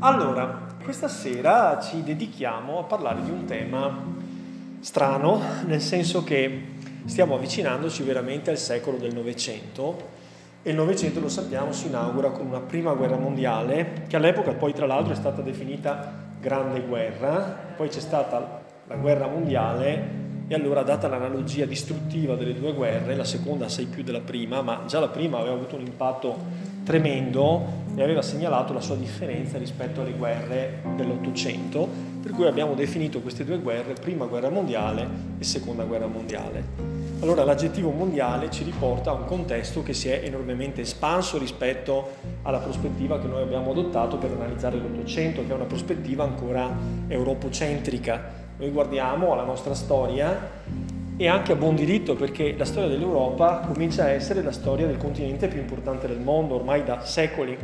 Allora, questa sera ci dedichiamo a parlare di un tema strano, nel senso che stiamo avvicinandoci veramente al secolo del Novecento e il Novecento, lo sappiamo, si inaugura con una prima guerra mondiale che all'epoca poi tra l'altro è stata definita Grande Guerra, poi c'è stata la guerra mondiale e allora, data l'analogia distruttiva delle due guerre, la seconda assai più della prima, ma già la prima aveva avuto un impatto tremendo e aveva segnalato la sua differenza rispetto alle guerre dell'Ottocento, per cui abbiamo definito queste due guerre prima guerra mondiale e seconda guerra mondiale. Allora l'aggettivo mondiale ci riporta a un contesto che si è enormemente espanso rispetto alla prospettiva che noi abbiamo adottato per analizzare l'Ottocento, che è una prospettiva ancora europocentrica, noi guardiamo alla nostra storia e anche a buon diritto perché la storia dell'Europa comincia a essere la storia del continente più importante del mondo ormai da secoli.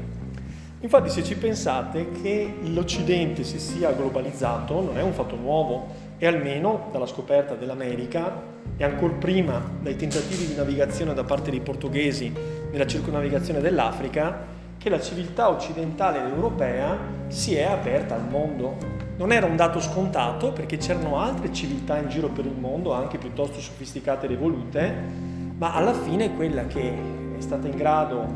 Infatti se ci pensate che l'Occidente si sia globalizzato non è un fatto nuovo e almeno dalla scoperta dell'America e ancora prima dai tentativi di navigazione da parte dei portoghesi nella circonnavigazione dell'Africa che la civiltà occidentale ed europea si è aperta al mondo non era un dato scontato perché c'erano altre civiltà in giro per il mondo, anche piuttosto sofisticate ed evolute, ma alla fine quella che è stata in grado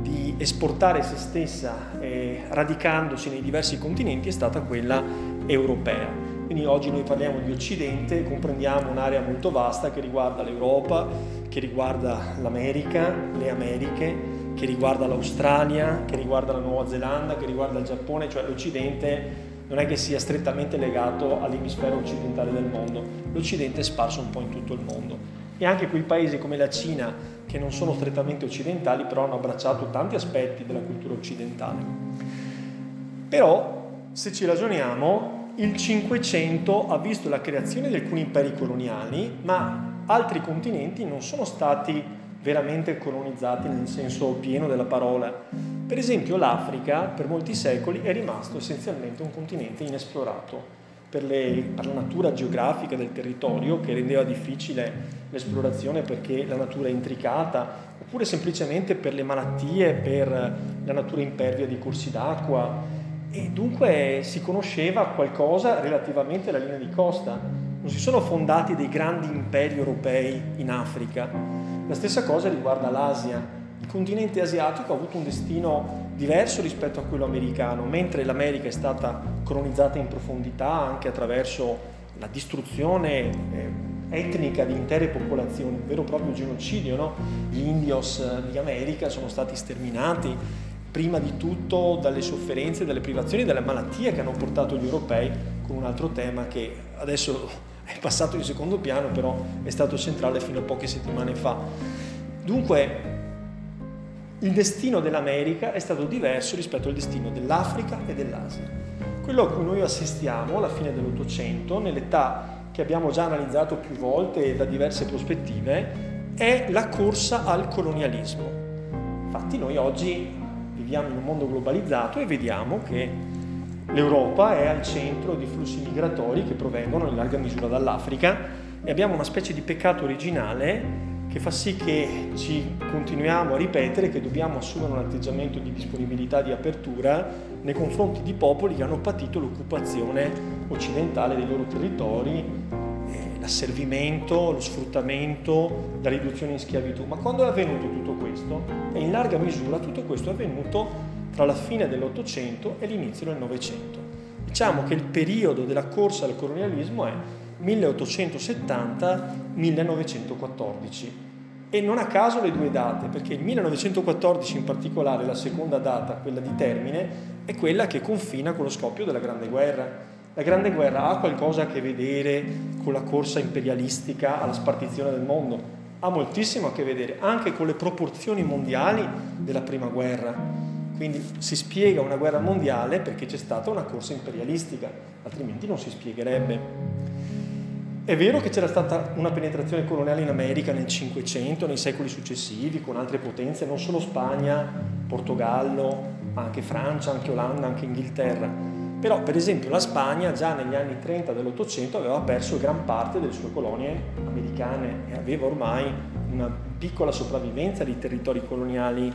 di esportare se stessa eh, radicandosi nei diversi continenti è stata quella europea. Quindi oggi noi parliamo di Occidente, comprendiamo un'area molto vasta che riguarda l'Europa, che riguarda l'America, le Americhe, che riguarda l'Australia, che riguarda la Nuova Zelanda, che riguarda il Giappone, cioè l'Occidente non è che sia strettamente legato all'emisfero occidentale del mondo, l'Occidente è sparso un po' in tutto il mondo. E anche quei paesi come la Cina, che non sono strettamente occidentali, però hanno abbracciato tanti aspetti della cultura occidentale. Però, se ci ragioniamo, il Cinquecento ha visto la creazione di alcuni imperi coloniali, ma altri continenti non sono stati veramente colonizzati nel senso pieno della parola. Per esempio l'Africa per molti secoli è rimasto essenzialmente un continente inesplorato per, le, per, la natura geografica del territorio che rendeva difficile l'esplorazione perché la natura è intricata, oppure semplicemente per le malattie, per la natura impervia di corsi d'acqua e dunque si conosceva qualcosa relativamente alla linea di costa. Non si sono fondati dei grandi imperi europei in Africa, la stessa cosa riguarda l'Asia. Il continente asiatico ha avuto un destino diverso rispetto a quello americano, mentre l'America è stata colonizzata in profondità anche attraverso la distruzione eh, etnica di intere popolazioni, un vero e proprio genocidio. No? Gli indios eh, di America sono stati sterminati prima di tutto dalle sofferenze, dalle privazioni, dalle malattie che hanno portato gli europei, con un altro tema che adesso è passato in secondo piano, però è stato centrale fino a poche settimane fa. Dunque, il destino dell'America è stato diverso rispetto al destino dell'Africa e dell'Asia. Quello a cui noi assistiamo alla fine dell'Ottocento, nell'età che abbiamo già analizzato più volte da diverse prospettive, è la corsa al colonialismo. Infatti noi oggi viviamo in un mondo globalizzato e vediamo che L'Europa è al centro di flussi migratori che provengono in larga misura dall'Africa e abbiamo una specie di peccato originale che fa sì che ci continuiamo a ripetere che dobbiamo assumere un atteggiamento di disponibilità, di apertura nei confronti di popoli che hanno patito l'occupazione occidentale dei loro territori, eh, l'asservimento, lo sfruttamento, la riduzione in schiavitù. Ma quando è avvenuto tutto questo? E in larga misura tutto questo è avvenuto tra la fine dell'Ottocento e l'inizio del Novecento. Diciamo che il periodo della corsa al colonialismo è 1870-1914 e non a caso le due date, perché il 1914 in particolare, la seconda data, quella di termine, è quella che confina con lo scoppio della Grande Guerra. La Grande Guerra ha qualcosa a che vedere con la corsa imperialistica alla spartizione del mondo, ha moltissimo a che vedere anche con le proporzioni mondiali della Prima Guerra quindi si spiega una guerra mondiale perché c'è stata una corsa imperialistica, altrimenti non si spiegherebbe. È vero che c'era stata una penetrazione coloniale in America nel Cinquecento, nei secoli successivi, con altre potenze, non solo Spagna, Portogallo, ma anche Francia, anche Olanda, anche Inghilterra. Però, per esempio, la Spagna già negli anni 30 dell'Ottocento aveva perso gran parte delle sue colonie americane e aveva ormai una piccola sopravvivenza di territori coloniali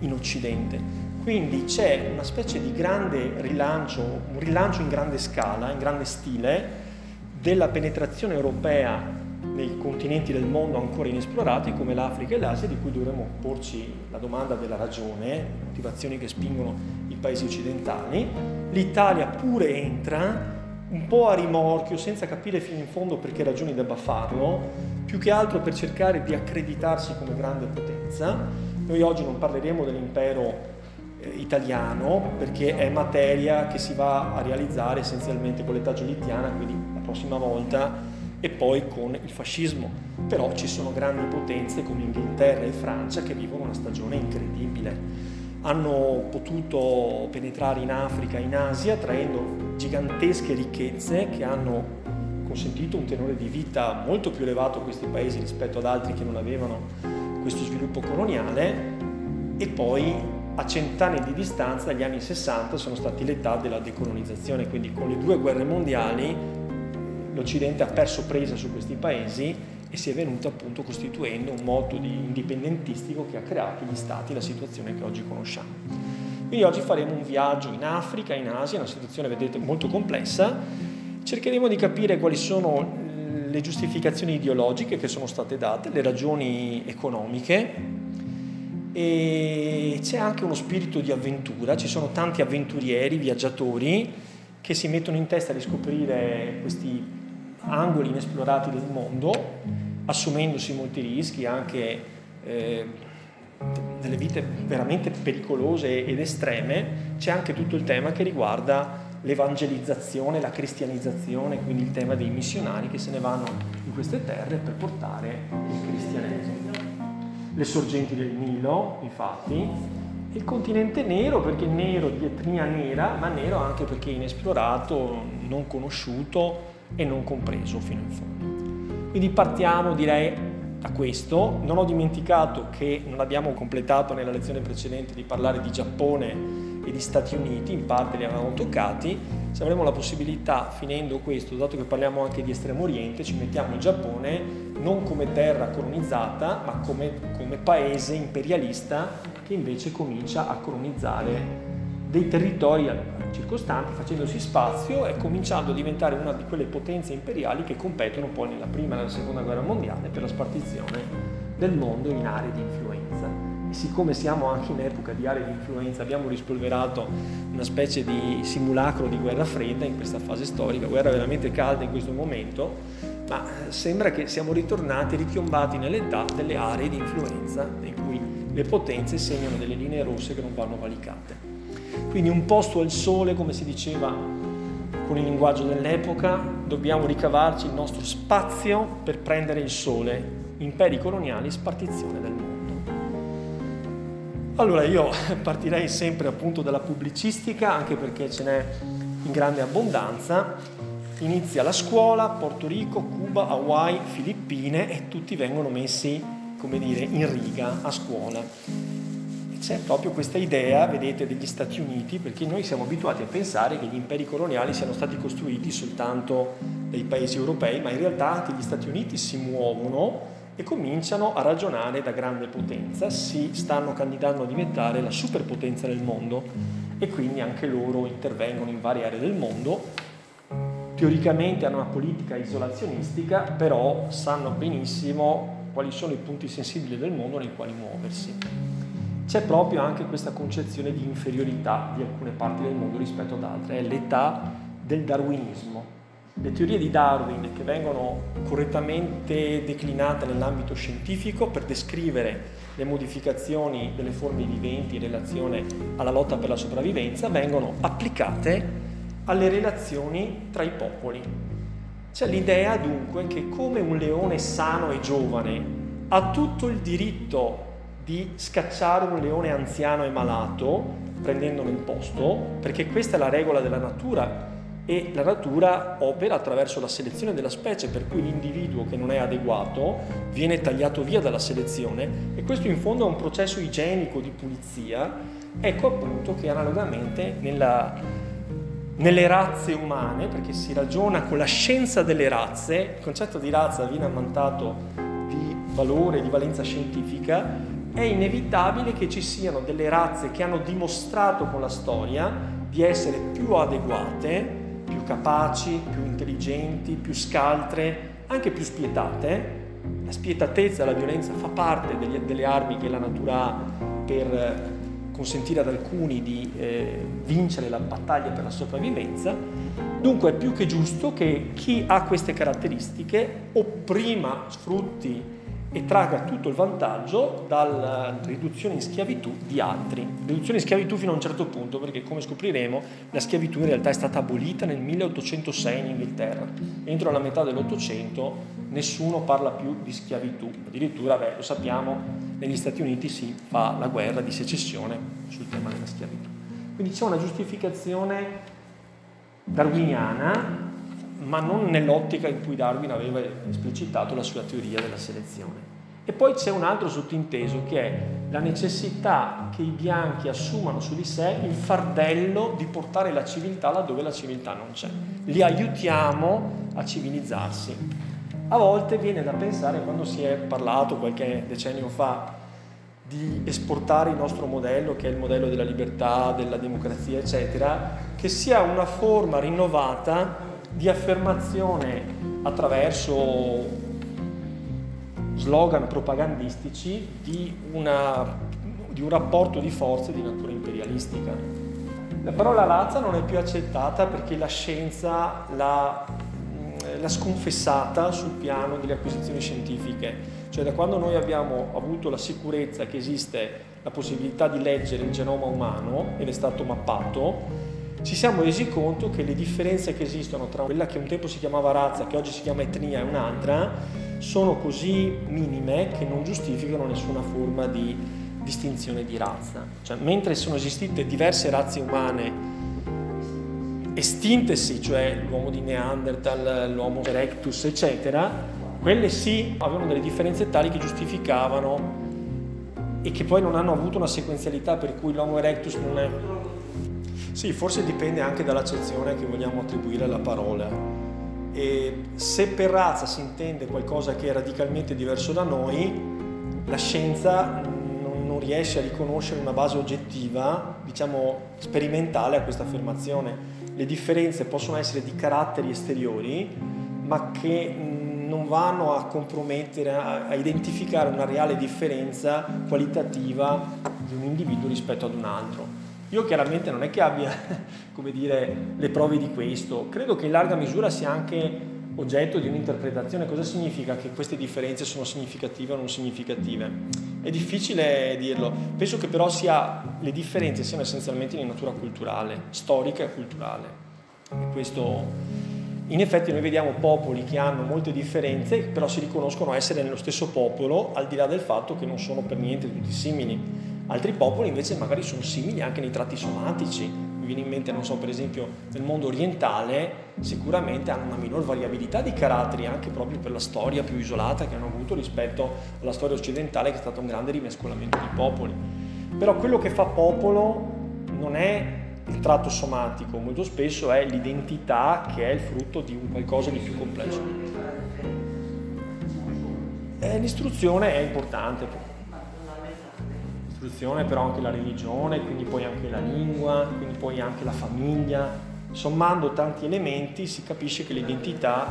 in Occidente. Quindi c'è una specie di grande rilancio, un rilancio in grande scala, in grande stile, della penetrazione europea nei continenti del mondo ancora inesplorati come l'Africa e l'Asia, di cui dovremmo porci la domanda della ragione, motivazioni che spingono i paesi occidentali. L'Italia pure entra, un po' a rimorchio, senza capire fino in fondo perché ragioni debba farlo, più che altro per cercare di accreditarsi come grande potenza. Noi oggi non parleremo dell'impero italiano perché è materia che si va a realizzare essenzialmente con l'età giolittiana, quindi la prossima volta, e poi con il fascismo. Però ci sono grandi potenze come Inghilterra e Francia che vivono una stagione incredibile hanno potuto penetrare in Africa in Asia traendo gigantesche ricchezze che hanno consentito un tenore di vita molto più elevato a questi paesi rispetto ad altri che non avevano questo sviluppo coloniale e poi a cent'anni di distanza, dagli anni 60, sono stati l'età della decolonizzazione, quindi con le due guerre mondiali l'Occidente ha perso presa su questi paesi e si è venuto appunto costituendo un moto indipendentistico che ha creato gli stati, la situazione che oggi conosciamo. Quindi oggi faremo un viaggio in Africa, in Asia, una situazione, vedete, molto complessa. Cercheremo di capire quali sono le giustificazioni ideologiche che sono state date, le ragioni economiche e c'è anche uno spirito di avventura, ci sono tanti avventurieri, viaggiatori che si mettono in testa di scoprire questi angoli inesplorati del mondo assumendosi molti rischi, anche eh, delle vite veramente pericolose ed estreme, c'è anche tutto il tema che riguarda l'evangelizzazione, la cristianizzazione, quindi il tema dei missionari che se ne vanno in queste terre per portare il cristianesimo. Le sorgenti del Nilo, infatti, il continente nero perché nero di etnia nera, ma nero anche perché inesplorato, non conosciuto e non compreso fino in fondo. Quindi partiamo direi da questo. Non ho dimenticato che non abbiamo completato nella lezione precedente di parlare di Giappone e di Stati Uniti, in parte li avevamo toccati. Se avremo la possibilità, finendo questo, dato che parliamo anche di Estremo Oriente, ci mettiamo il Giappone non come terra colonizzata, ma come, come paese imperialista che invece comincia a colonizzare dei territori circostanti, facendosi spazio e cominciando a diventare una di quelle potenze imperiali che competono poi nella prima e nella seconda guerra mondiale per la spartizione del mondo in aree di influenza. Siccome siamo anche in epoca di aree di influenza, abbiamo rispolverato una specie di simulacro di guerra fredda in questa fase storica, guerra veramente calda in questo momento, ma sembra che siamo ritornati, ripiombati nell'età delle aree di influenza in cui le potenze segnano delle linee rosse che non vanno valicate. Quindi un posto al sole, come si diceva con il linguaggio dell'epoca, dobbiamo ricavarci il nostro spazio per prendere il sole. Imperi coloniali, spartizione del mondo. Allora io partirei sempre appunto dalla pubblicistica, anche perché ce n'è in grande abbondanza. Inizia la scuola, Porto Rico, Cuba, Hawaii, Filippine e tutti vengono messi, come dire, in riga a scuola c'è proprio questa idea, vedete, degli Stati Uniti, perché noi siamo abituati a pensare che gli imperi coloniali siano stati costruiti soltanto dai paesi europei, ma in realtà anche gli Stati Uniti si muovono e cominciano a ragionare da grande potenza, si stanno candidando a diventare la superpotenza del mondo e quindi anche loro intervengono in varie aree del mondo. Teoricamente hanno una politica isolazionistica, però sanno benissimo quali sono i punti sensibili del mondo nei quali muoversi c'è proprio anche questa concezione di inferiorità di alcune parti del mondo rispetto ad altre, è l'età del darwinismo. Le teorie di Darwin che vengono correttamente declinate nell'ambito scientifico per descrivere le modificazioni delle forme viventi in relazione alla lotta per la sopravvivenza vengono applicate alle relazioni tra i popoli. C'è l'idea dunque che come un leone sano e giovane ha tutto il diritto di scacciare un leone anziano e malato prendendone il posto, perché questa è la regola della natura e la natura opera attraverso la selezione della specie, per cui l'individuo che non è adeguato viene tagliato via dalla selezione e questo in fondo è un processo igienico di pulizia. Ecco appunto che analogamente nella, nelle razze umane, perché si ragiona con la scienza delle razze, il concetto di razza viene ammantato di valore, di valenza scientifica, è inevitabile che ci siano delle razze che hanno dimostrato con la storia di essere più adeguate, più capaci, più intelligenti, più scaltre, anche più spietate. La spietatezza la violenza fa parte degli, delle armi che la natura ha per consentire ad alcuni di eh, vincere la battaglia per la sopravvivenza. Dunque è più che giusto che chi ha queste caratteristiche opprima, sfrutti e traga tutto il vantaggio dalla riduzione in schiavitù di altri. Riduzione in schiavitù fino a un certo punto, perché come scopriremo la schiavitù in realtà è stata abolita nel 1806 in Inghilterra. Entro la metà dell'Ottocento nessuno parla più di schiavitù, addirittura, beh, lo sappiamo, negli Stati Uniti si fa la guerra di secessione sul tema della schiavitù. Quindi c'è una giustificazione darwiniana ma non nell'ottica in cui Darwin aveva esplicitato la sua teoria della selezione. E poi c'è un altro sottinteso che è la necessità che i bianchi assumano su di sé il fardello di portare la civiltà laddove la civiltà non c'è. Li aiutiamo a civilizzarsi. A volte viene da pensare, quando si è parlato qualche decennio fa di esportare il nostro modello, che è il modello della libertà, della democrazia, eccetera, che sia una forma rinnovata di affermazione attraverso slogan propagandistici di, una, di un rapporto di forze di natura imperialistica. La parola razza non è più accettata perché la scienza l'ha, l'ha sconfessata sul piano delle acquisizioni scientifiche. Cioè da quando noi abbiamo avuto la sicurezza che esiste la possibilità di leggere il genoma umano ed è stato mappato, ci siamo resi conto che le differenze che esistono tra quella che un tempo si chiamava razza, che oggi si chiama etnia, e un'altra, sono così minime che non giustificano nessuna forma di distinzione di razza. Cioè, mentre sono esistite diverse razze umane estintesi, cioè l'uomo di Neanderthal, l'uomo erectus, eccetera, quelle sì avevano delle differenze tali che giustificavano e che poi non hanno avuto una sequenzialità per cui l'uomo erectus non è sì, forse dipende anche dall'accezione che vogliamo attribuire alla parola. E se per razza si intende qualcosa che è radicalmente diverso da noi, la scienza non, riesce a riconoscere una base oggettiva, diciamo sperimentale a questa affermazione. Le differenze possono essere di caratteri esteriori, ma che non vanno a compromettere, a identificare una reale differenza qualitativa di un individuo rispetto ad un altro. Io chiaramente non è che abbia, come dire, le prove di questo, credo che in larga misura sia anche oggetto di un'interpretazione. Cosa significa che queste differenze sono significative o non significative? È difficile dirlo, penso che però sia, le differenze siano essenzialmente di natura culturale, storica e culturale. E questo, in effetti noi vediamo popoli che hanno molte differenze, però si riconoscono essere nello stesso popolo, al di là del fatto che non sono per niente tutti simili. Altri popoli invece magari sono simili anche nei tratti somatici. Mi viene in mente, non so, per esempio nel mondo orientale sicuramente hanno una minor variabilità di caratteri anche proprio per la storia più isolata che hanno avuto rispetto alla storia occidentale che è stato un grande rimescolamento di popoli. Però quello che fa popolo non è il tratto somatico, molto spesso è l'identità che è il frutto di un qualcosa di più complesso. Eh, l'istruzione è importante l'istruzione, però anche la religione, quindi poi anche la lingua, quindi poi anche la famiglia. Sommando tanti elementi si capisce che l'identità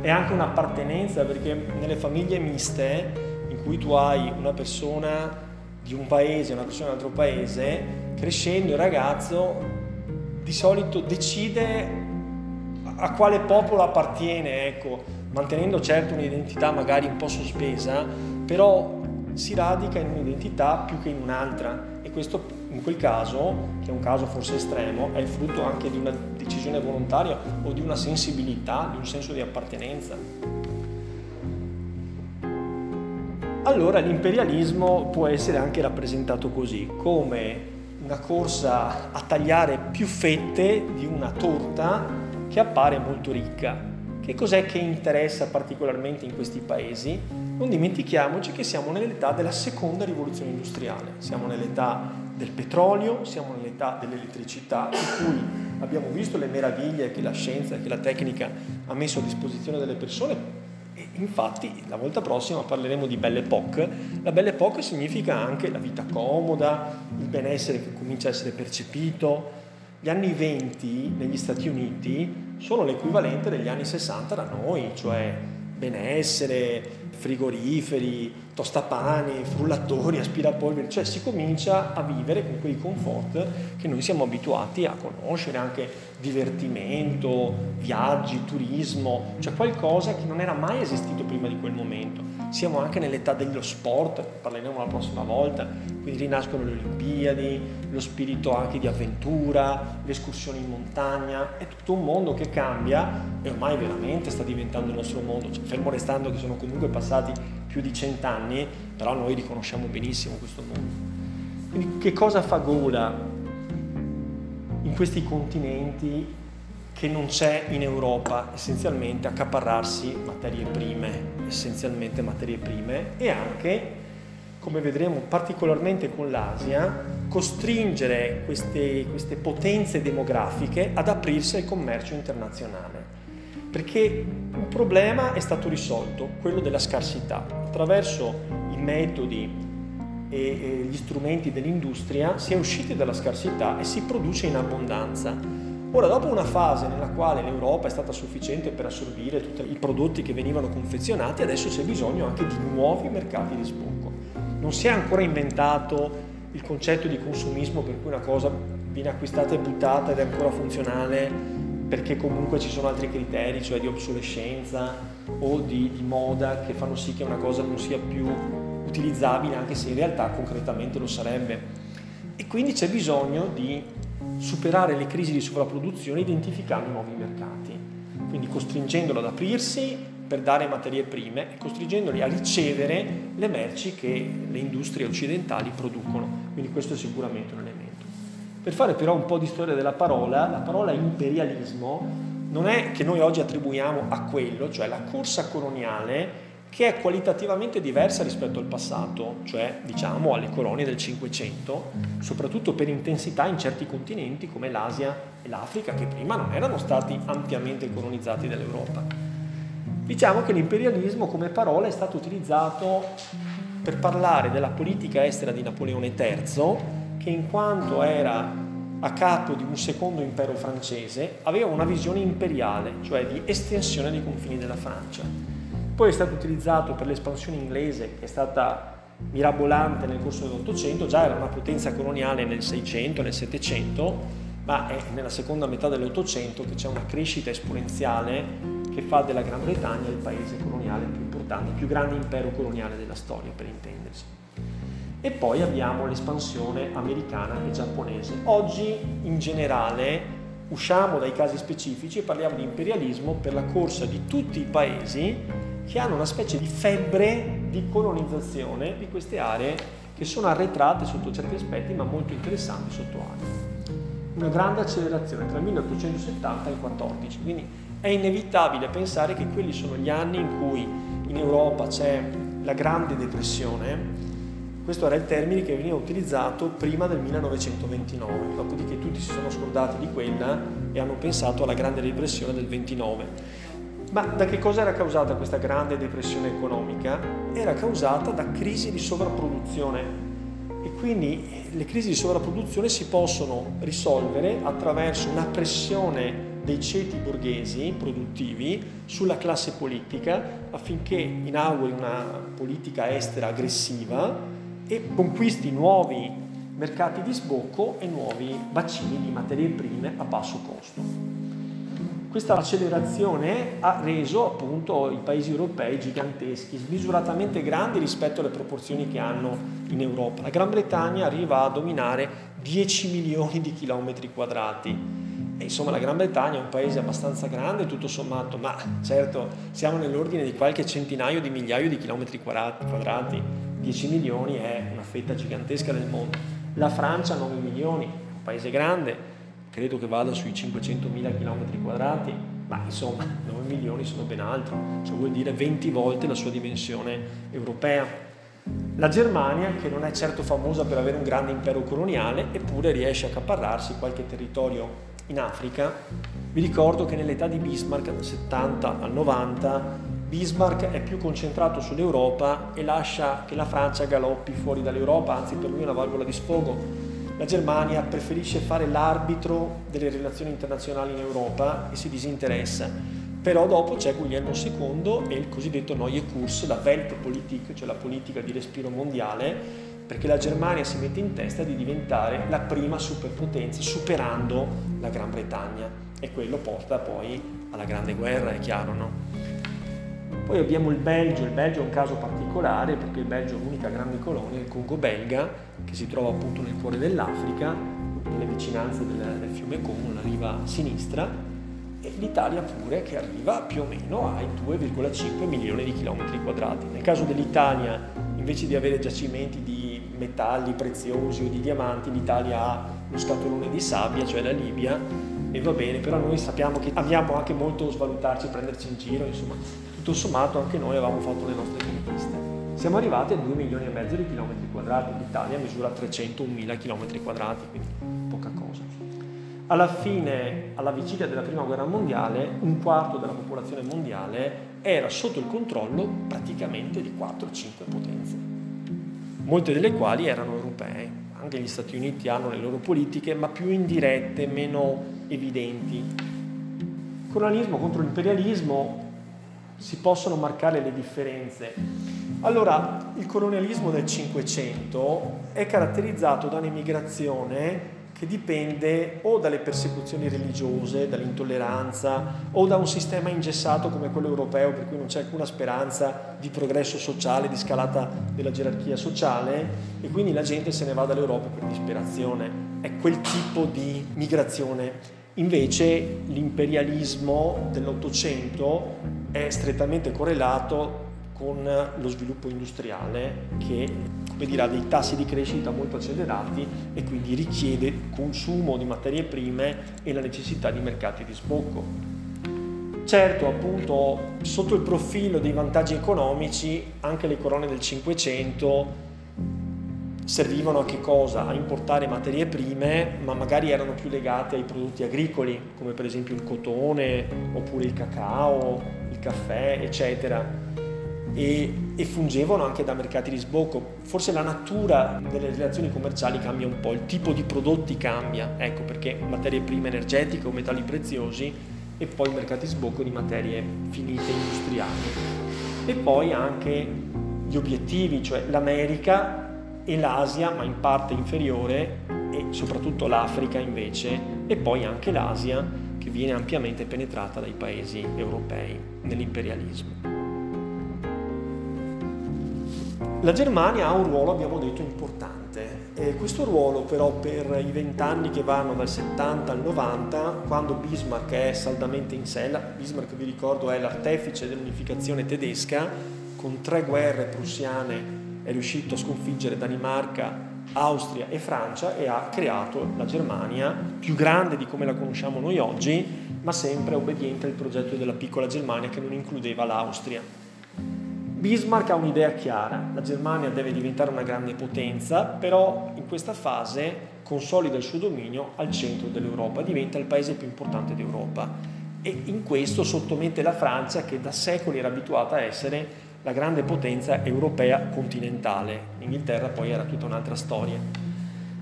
è anche un'appartenenza, perché nelle famiglie miste, in cui tu hai una persona di un paese una persona di un altro paese, crescendo il ragazzo di solito decide a quale popolo appartiene, ecco, mantenendo certo un'identità magari un po' sospesa, però si radica in un'identità più che in un'altra e questo in quel caso, che è un caso forse estremo, è il frutto anche di una decisione volontaria o di una sensibilità, di un senso di appartenenza. Allora l'imperialismo può essere anche rappresentato così, come una corsa a tagliare più fette di una torta che appare molto ricca. Che cos'è che interessa particolarmente in questi paesi? Non dimentichiamoci che siamo nell'età della seconda rivoluzione industriale, siamo nell'età del petrolio, siamo nell'età dell'elettricità, in cui abbiamo visto le meraviglie che la scienza e che la tecnica ha messo a disposizione delle persone e infatti la volta prossima parleremo di Belle Époque. La Belle Époque significa anche la vita comoda, il benessere che comincia a essere percepito. Gli anni 20 negli Stati Uniti sono l'equivalente degli anni 60 da noi, cioè benessere, frigoriferi, tostapani, frullatori, aspirapolvere, cioè si comincia a vivere con quei comfort che noi siamo abituati a conoscere, anche divertimento, viaggi, turismo, cioè qualcosa che non era mai esistito prima di quel momento. Siamo anche nell'età dello sport, parleremo la prossima volta, quindi rinascono le Olimpiadi, lo spirito anche di avventura, le escursioni in montagna, è tutto un mondo che cambia e ormai veramente sta diventando il nostro mondo, cioè, fermo restando che sono comunque passati più di cent'anni, però noi riconosciamo benissimo questo mondo. Quindi che cosa fa gola in questi continenti che non c'è in Europa essenzialmente accaparrarsi materie prime, essenzialmente materie prime e anche, come vedremo particolarmente con l'Asia, costringere queste, queste potenze demografiche ad aprirsi al commercio internazionale perché un problema è stato risolto, quello della scarsità, attraverso i metodi e gli strumenti dell'industria si è usciti dalla scarsità e si produce in abbondanza. Ora, dopo una fase nella quale l'Europa è stata sufficiente per assorbire tutti i prodotti che venivano confezionati, adesso c'è bisogno anche di nuovi mercati di sbocco. Non si è ancora inventato il concetto di consumismo per cui una cosa viene acquistata e buttata ed è ancora funzionale perché comunque ci sono altri criteri, cioè di obsolescenza o di, di, moda, che fanno sì che una cosa non sia più utilizzabile, anche se in realtà concretamente lo sarebbe. E quindi c'è bisogno di superare le crisi di sovrapproduzione identificando nuovi mercati, quindi costringendolo ad aprirsi per dare materie prime e costringendoli a ricevere le merci che le industrie occidentali producono. Quindi questo è sicuramente un elemento. Per fare però un po' di storia della parola, la parola imperialismo non è che noi oggi attribuiamo a quello, cioè la corsa coloniale che è qualitativamente diversa rispetto al passato, cioè diciamo alle colonie del Cinquecento, soprattutto per intensità in certi continenti come l'Asia e l'Africa, che prima non erano stati ampiamente colonizzati dall'Europa. Diciamo che l'imperialismo come parola è stato utilizzato per parlare della politica estera di Napoleone III che in quanto era a capo di un secondo impero francese aveva una visione imperiale, cioè di estensione dei confini della Francia. Poi è stato utilizzato per l'espansione inglese, che è stata mirabolante nel corso dell'Ottocento, già era una potenza coloniale nel 600, nel 700, ma è nella seconda metà dell'Ottocento che c'è una crescita esponenziale che fa della Gran Bretagna il paese coloniale più importante, il più grande impero coloniale della storia, per intendersi e poi abbiamo l'espansione americana e giapponese. Oggi in generale usciamo dai casi specifici e parliamo di imperialismo per la corsa di tutti i paesi che hanno una specie di febbre di colonizzazione di queste aree che sono arretrate sotto certi aspetti ma molto interessanti sotto altri. Una grande accelerazione tra il 1870 e il 14, quindi è inevitabile pensare che quelli sono gli anni in cui in Europa c'è la grande depressione questo era il termine che veniva utilizzato prima del 1929, dopodiché tutti si sono scordati di quella e hanno pensato alla grande depressione del 29. Ma da che cosa era causata questa grande depressione economica? Era causata da crisi di sovrapproduzione e quindi le crisi di sovrapproduzione si possono risolvere attraverso una pressione dei ceti borghesi produttivi sulla classe politica affinché inauguri una politica estera aggressiva e conquisti nuovi mercati di sbocco e nuovi bacini di materie prime a basso costo. Questa accelerazione ha reso appunto i paesi europei giganteschi, smisuratamente grandi rispetto alle proporzioni che hanno in Europa. La Gran Bretagna arriva a dominare 10 milioni di chilometri quadrati. Insomma la Gran Bretagna è un paese abbastanza grande tutto sommato, ma certo siamo nell'ordine di qualche centinaio di migliaio di chilometri quadrati 10 milioni è una fetta gigantesca del mondo. La Francia 9 milioni, un paese grande, credo che vada sui 500 mila km quadrati, ma insomma 9 milioni sono ben altro, cioè vuol dire 20 volte la sua dimensione europea. La Germania, che non è certo famosa per avere un grande impero coloniale, eppure riesce a accaparrarsi qualche territorio in Africa. Vi ricordo che nell'età di Bismarck, dal 70 al 90, Bismarck è più concentrato sull'Europa e lascia che la Francia galoppi fuori dall'Europa, anzi per lui è una valvola di sfogo. La Germania preferisce fare l'arbitro delle relazioni internazionali in Europa e si disinteressa. Però dopo c'è Guglielmo II e il cosiddetto Neue Kurs, la Weltpolitik, cioè la politica di respiro mondiale, perché la Germania si mette in testa di diventare la prima superpotenza, superando la Gran Bretagna. E quello porta poi alla Grande Guerra, è chiaro, no? Poi abbiamo il Belgio, il Belgio è un caso particolare perché il Belgio è l'unica grande colonia, il Congo belga, che si trova appunto nel cuore dell'Africa, nelle vicinanze del, del fiume Congo, la riva sinistra, e l'Italia pure che arriva più o meno ai 2,5 milioni di chilometri quadrati. Nel caso dell'Italia, invece di avere giacimenti di metalli preziosi o di diamanti, l'Italia ha lo scatolone di sabbia, cioè la Libia, e va bene, però noi sappiamo che abbiamo anche molto svalutarci, prenderci in giro, insomma, tutto sommato anche noi avevamo fatto le nostre conquiste. Siamo arrivati a 2 milioni e mezzo di chilometri quadrati, l'Italia misura 301.000 chilometri quadrati, quindi poca cosa. Alla fine, alla vigilia della prima guerra mondiale, un quarto della popolazione mondiale era sotto il controllo praticamente di 4-5 potenze, molte delle quali erano europee. Anche gli Stati Uniti hanno le loro politiche, ma più indirette, meno evidenti. Colonialismo contro l'imperialismo si possono marcare le differenze. Allora, il colonialismo del Cinquecento è caratterizzato da un'emigrazione che dipende o dalle persecuzioni religiose, dall'intolleranza o da un sistema ingessato come quello europeo per cui non c'è alcuna speranza di progresso sociale, di scalata della gerarchia sociale e quindi la gente se ne va dall'Europa per disperazione. È quel tipo di migrazione. Invece l'imperialismo dell'Ottocento è strettamente correlato con lo sviluppo industriale che dire, ha dei tassi di crescita molto accelerati e quindi richiede consumo di materie prime e la necessità di mercati di sbocco. Certo, appunto, sotto il profilo dei vantaggi economici, anche le corone del Cinquecento servivano a che cosa? A importare materie prime, ma magari erano più legate ai prodotti agricoli, come per esempio il cotone, oppure il cacao, il caffè, eccetera. E, e, fungevano anche da mercati di sbocco. Forse la natura delle relazioni commerciali cambia un po', il tipo di prodotti cambia, ecco perché materie prime energetiche o metalli preziosi e poi mercati di sbocco di materie finite industriali. E poi anche gli obiettivi, cioè l'America e l'Asia, ma in parte inferiore, e soprattutto l'Africa invece, e poi anche l'Asia viene ampiamente penetrata dai paesi europei nell'imperialismo. La Germania ha un ruolo, abbiamo detto, importante. E questo ruolo però per i vent'anni che vanno dal 70 al 90, quando Bismarck è saldamente in sella, Bismarck vi ricordo è l'artefice dell'unificazione tedesca, con tre guerre prussiane è riuscito a sconfiggere Danimarca, Austria e Francia e ha creato la Germania, più grande di come la conosciamo noi oggi, ma sempre obbediente al progetto della piccola Germania che non includeva l'Austria. Bismarck ha un'idea chiara, la Germania deve diventare una grande potenza, però in questa fase consolida il suo dominio al centro dell'Europa, diventa il paese più importante d'Europa e in questo sottomette la Francia che da secoli era abituata a essere la grande potenza europea continentale. L'Inghilterra poi era tutta un'altra storia.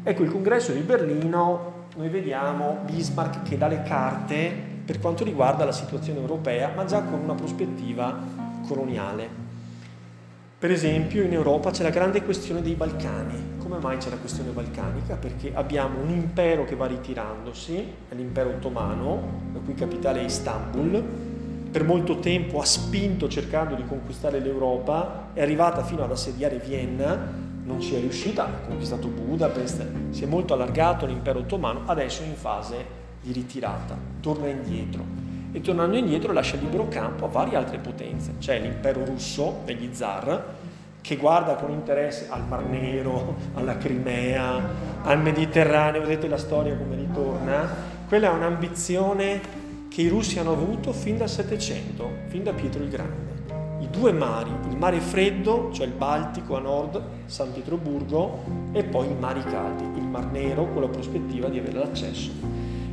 Ecco, il congresso di Berlino, noi vediamo Bismarck che dà le carte per quanto riguarda la situazione europea, ma già con una prospettiva coloniale. Per esempio in Europa c'è la grande questione dei Balcani. Come mai c'è la questione balcanica? Perché abbiamo un impero che va ritirandosi, è l'impero ottomano, la cui capitale è Istanbul, per molto tempo ha spinto cercando di conquistare l'Europa, è arrivata fino ad assediare Vienna, non ci è riuscita, ha conquistato Budapest, si è molto allargato l'impero ottomano, adesso è in fase di ritirata, torna indietro e tornando indietro lascia libero campo a varie altre potenze. C'è l'impero russo degli zar che guarda con interesse al Mar Nero, alla Crimea, al Mediterraneo, vedete la storia come ritorna. Quella è un'ambizione che i russi hanno avuto fin dal Settecento, fin da Pietro il Grande. I due mari, il mare freddo, cioè il Baltico a nord, San Pietroburgo, e poi i mari caldi, il Mar Nero con la prospettiva di avere l'accesso.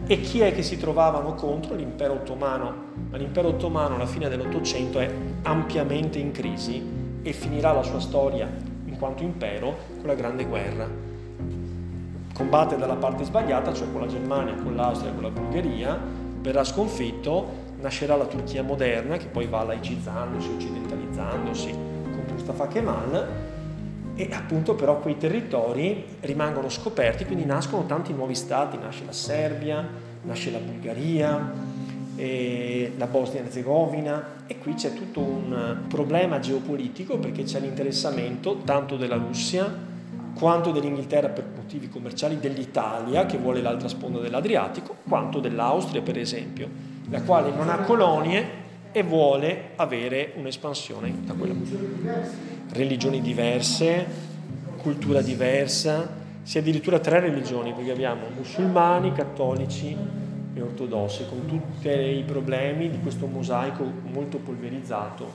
E chi è che si trovavano contro? L'impero ottomano ma l'impero ottomano alla fine dell'Ottocento è ampiamente in crisi e finirà la sua storia in quanto impero con la Grande Guerra. Combatte dalla parte sbagliata, cioè con la Germania, con l'Austria, con la Bulgaria, verrà sconfitto, nascerà la Turchia moderna che poi va laicizzandosi, occidentalizzandosi con Mustafa Kemal e appunto però quei territori rimangono scoperti, quindi nascono tanti nuovi stati, nasce la Serbia, nasce la Bulgaria, la Bosnia Herzegovina e qui c'è tutto un problema geopolitico perché c'è l'interessamento tanto della Russia quanto dell'Inghilterra per motivi commerciali, dell'Italia che vuole l'altra sponda dell'Adriatico, quanto dell'Austria per esempio, la quale non ha colonie e vuole avere un'espansione da quella religioni diverse, cultura diversa, si addirittura tre religioni, perché abbiamo musulmani, cattolici e ortodossi, con tutti i problemi di questo mosaico molto polverizzato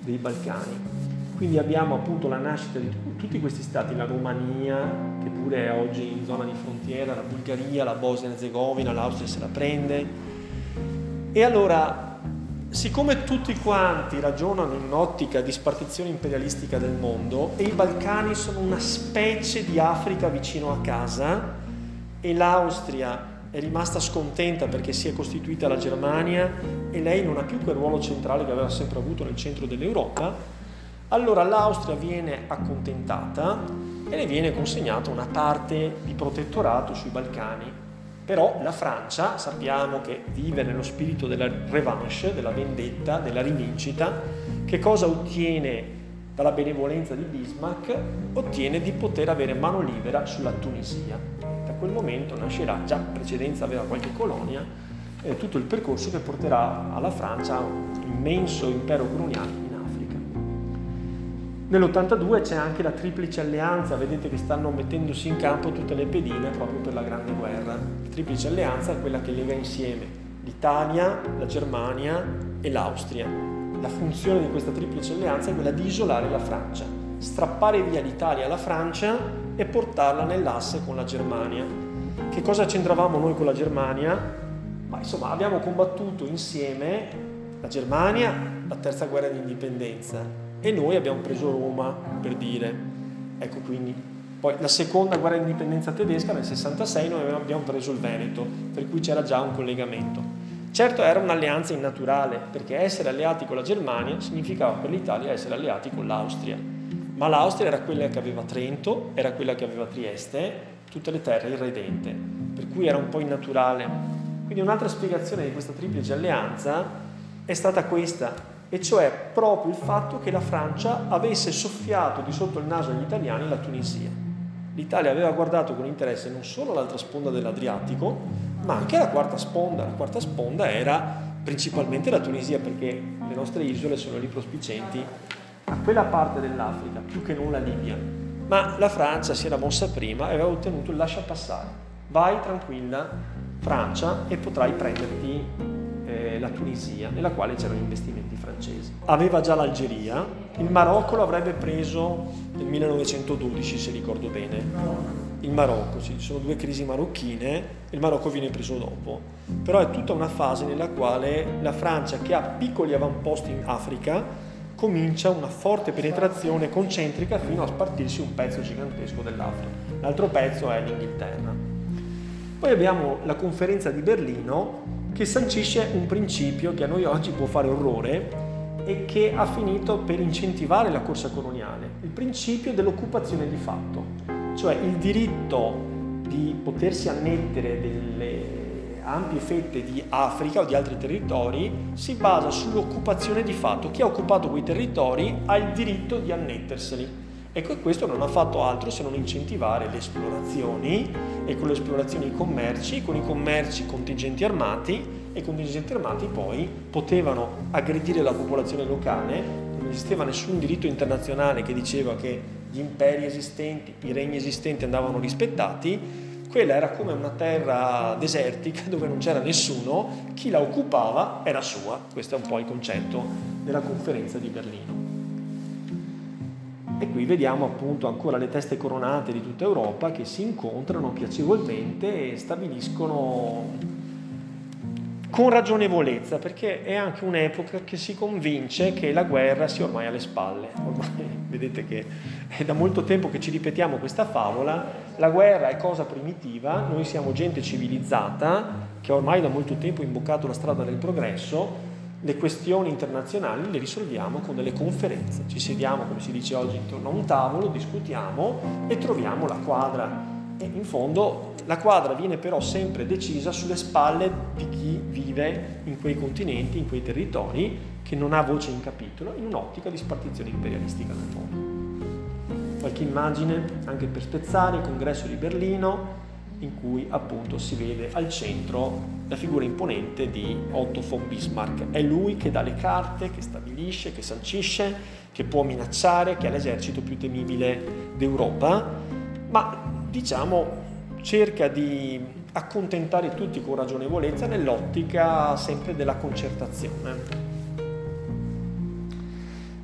dei Balcani. Quindi abbiamo appunto la nascita di tutti questi stati, la Romania, che pure è oggi in zona di frontiera, la Bulgaria, la Bosnia e Herzegovina, l'Austria se la prende. E allora Siccome tutti quanti ragionano in un'ottica di spartizione imperialistica del mondo e i Balcani sono una specie di Africa vicino a casa e l'Austria è rimasta scontenta perché si è costituita la Germania e lei non ha più quel ruolo centrale che aveva sempre avuto nel centro dell'Europa, allora l'Austria viene accontentata e le viene consegnata una parte di protettorato sui Balcani però la Francia sappiamo che vive nello spirito della revanche, della vendetta, della rivincita. Che cosa ottiene dalla benevolenza di Bismarck? Ottiene di poter avere mano libera sulla Tunisia. Da quel momento nascerà, già in precedenza aveva qualche colonia, eh, tutto il percorso che porterà alla Francia un immenso impero coloniale Nell'82 c'è anche la triplice alleanza, vedete che stanno mettendosi in campo tutte le pedine proprio per la grande guerra. La triplice alleanza è quella che lega insieme l'Italia, la Germania e l'Austria. La funzione di questa triplice alleanza è quella di isolare la Francia, strappare via l'Italia alla Francia e portarla nell'asse con la Germania. Che cosa c'entravamo noi con la Germania? Ma insomma abbiamo combattuto insieme la Germania, la terza guerra di indipendenza, e noi abbiamo preso Roma per dire, ecco quindi, poi la seconda guerra di indipendenza tedesca nel 66 noi abbiamo preso il Veneto, per cui c'era già un collegamento. Certo era un'alleanza innaturale, perché essere alleati con la Germania significava per l'Italia essere alleati con l'Austria, ma l'Austria era quella che aveva Trento, era quella che aveva Trieste, tutte le terre irredente, per cui era un po' innaturale. Quindi un'altra spiegazione di questa triplice alleanza è stata questa, e cioè proprio il fatto che la Francia avesse soffiato di sotto il naso agli italiani la Tunisia. L'Italia aveva guardato con interesse non solo l'altra sponda dell'Adriatico, ma anche la quarta sponda. La quarta sponda era principalmente la Tunisia, perché le nostre isole sono lì prospicenti a quella parte dell'Africa, più che non la Libia. Ma la Francia si era mossa prima e aveva ottenuto il lascia passare. Vai tranquilla, Francia, e potrai prenderti la Tunisia, nella quale c'erano investimenti francesi. Aveva già l'Algeria, il Marocco lo avrebbe preso nel 1912 se ricordo bene. Il Marocco, ci sono due crisi marocchine, il Marocco viene preso dopo. Però è tutta una fase nella quale la Francia, che ha piccoli avamposti in Africa, comincia una forte penetrazione concentrica fino a spartirsi un pezzo gigantesco dell'Africa. L'altro pezzo è l'Inghilterra. Poi abbiamo la conferenza di Berlino che sancisce un principio che a noi oggi può fare orrore e che ha finito per incentivare la corsa coloniale, il principio dell'occupazione di fatto, cioè il diritto di potersi annettere delle ampie fette di Africa o di altri territori si basa sull'occupazione di fatto. Chi ha occupato quei territori ha il diritto di annetterseli. Ecco, questo non ha fatto altro se non incentivare le esplorazioni e con le esplorazioni i commerci, con i commerci contingenti armati e i contingenti armati poi potevano aggredire la popolazione locale, non esisteva nessun diritto internazionale che diceva che gli imperi esistenti, i regni esistenti andavano rispettati, quella era come una terra desertica dove non c'era nessuno, chi la occupava era sua, questo è un po' il concetto della conferenza di Berlino. E qui vediamo appunto ancora le teste coronate di tutta Europa che si incontrano piacevolmente e stabiliscono con ragionevolezza, perché è anche un'epoca che si convince che la guerra sia ormai alle spalle. Ormai vedete che è da molto tempo che ci ripetiamo questa favola, la guerra è cosa primitiva, noi siamo gente civilizzata che ormai da molto tempo ha imboccato la strada del progresso, le questioni internazionali le risolviamo con delle conferenze, ci sediamo, come si dice oggi, intorno a un tavolo, discutiamo e troviamo la quadra. E in fondo la quadra viene però sempre decisa sulle spalle di chi vive in quei continenti, in quei territori, che non ha voce in capitolo, in un'ottica di spartizione imperialistica del mondo. Qualche immagine anche per spezzare il congresso di Berlino, in cui appunto si vede al centro la figura imponente di Otto von Bismarck. È lui che dà le carte, che stabilisce, che sancisce, che può minacciare, che è l'esercito più temibile d'Europa, ma diciamo cerca di accontentare tutti con ragionevolezza nell'ottica sempre della concertazione.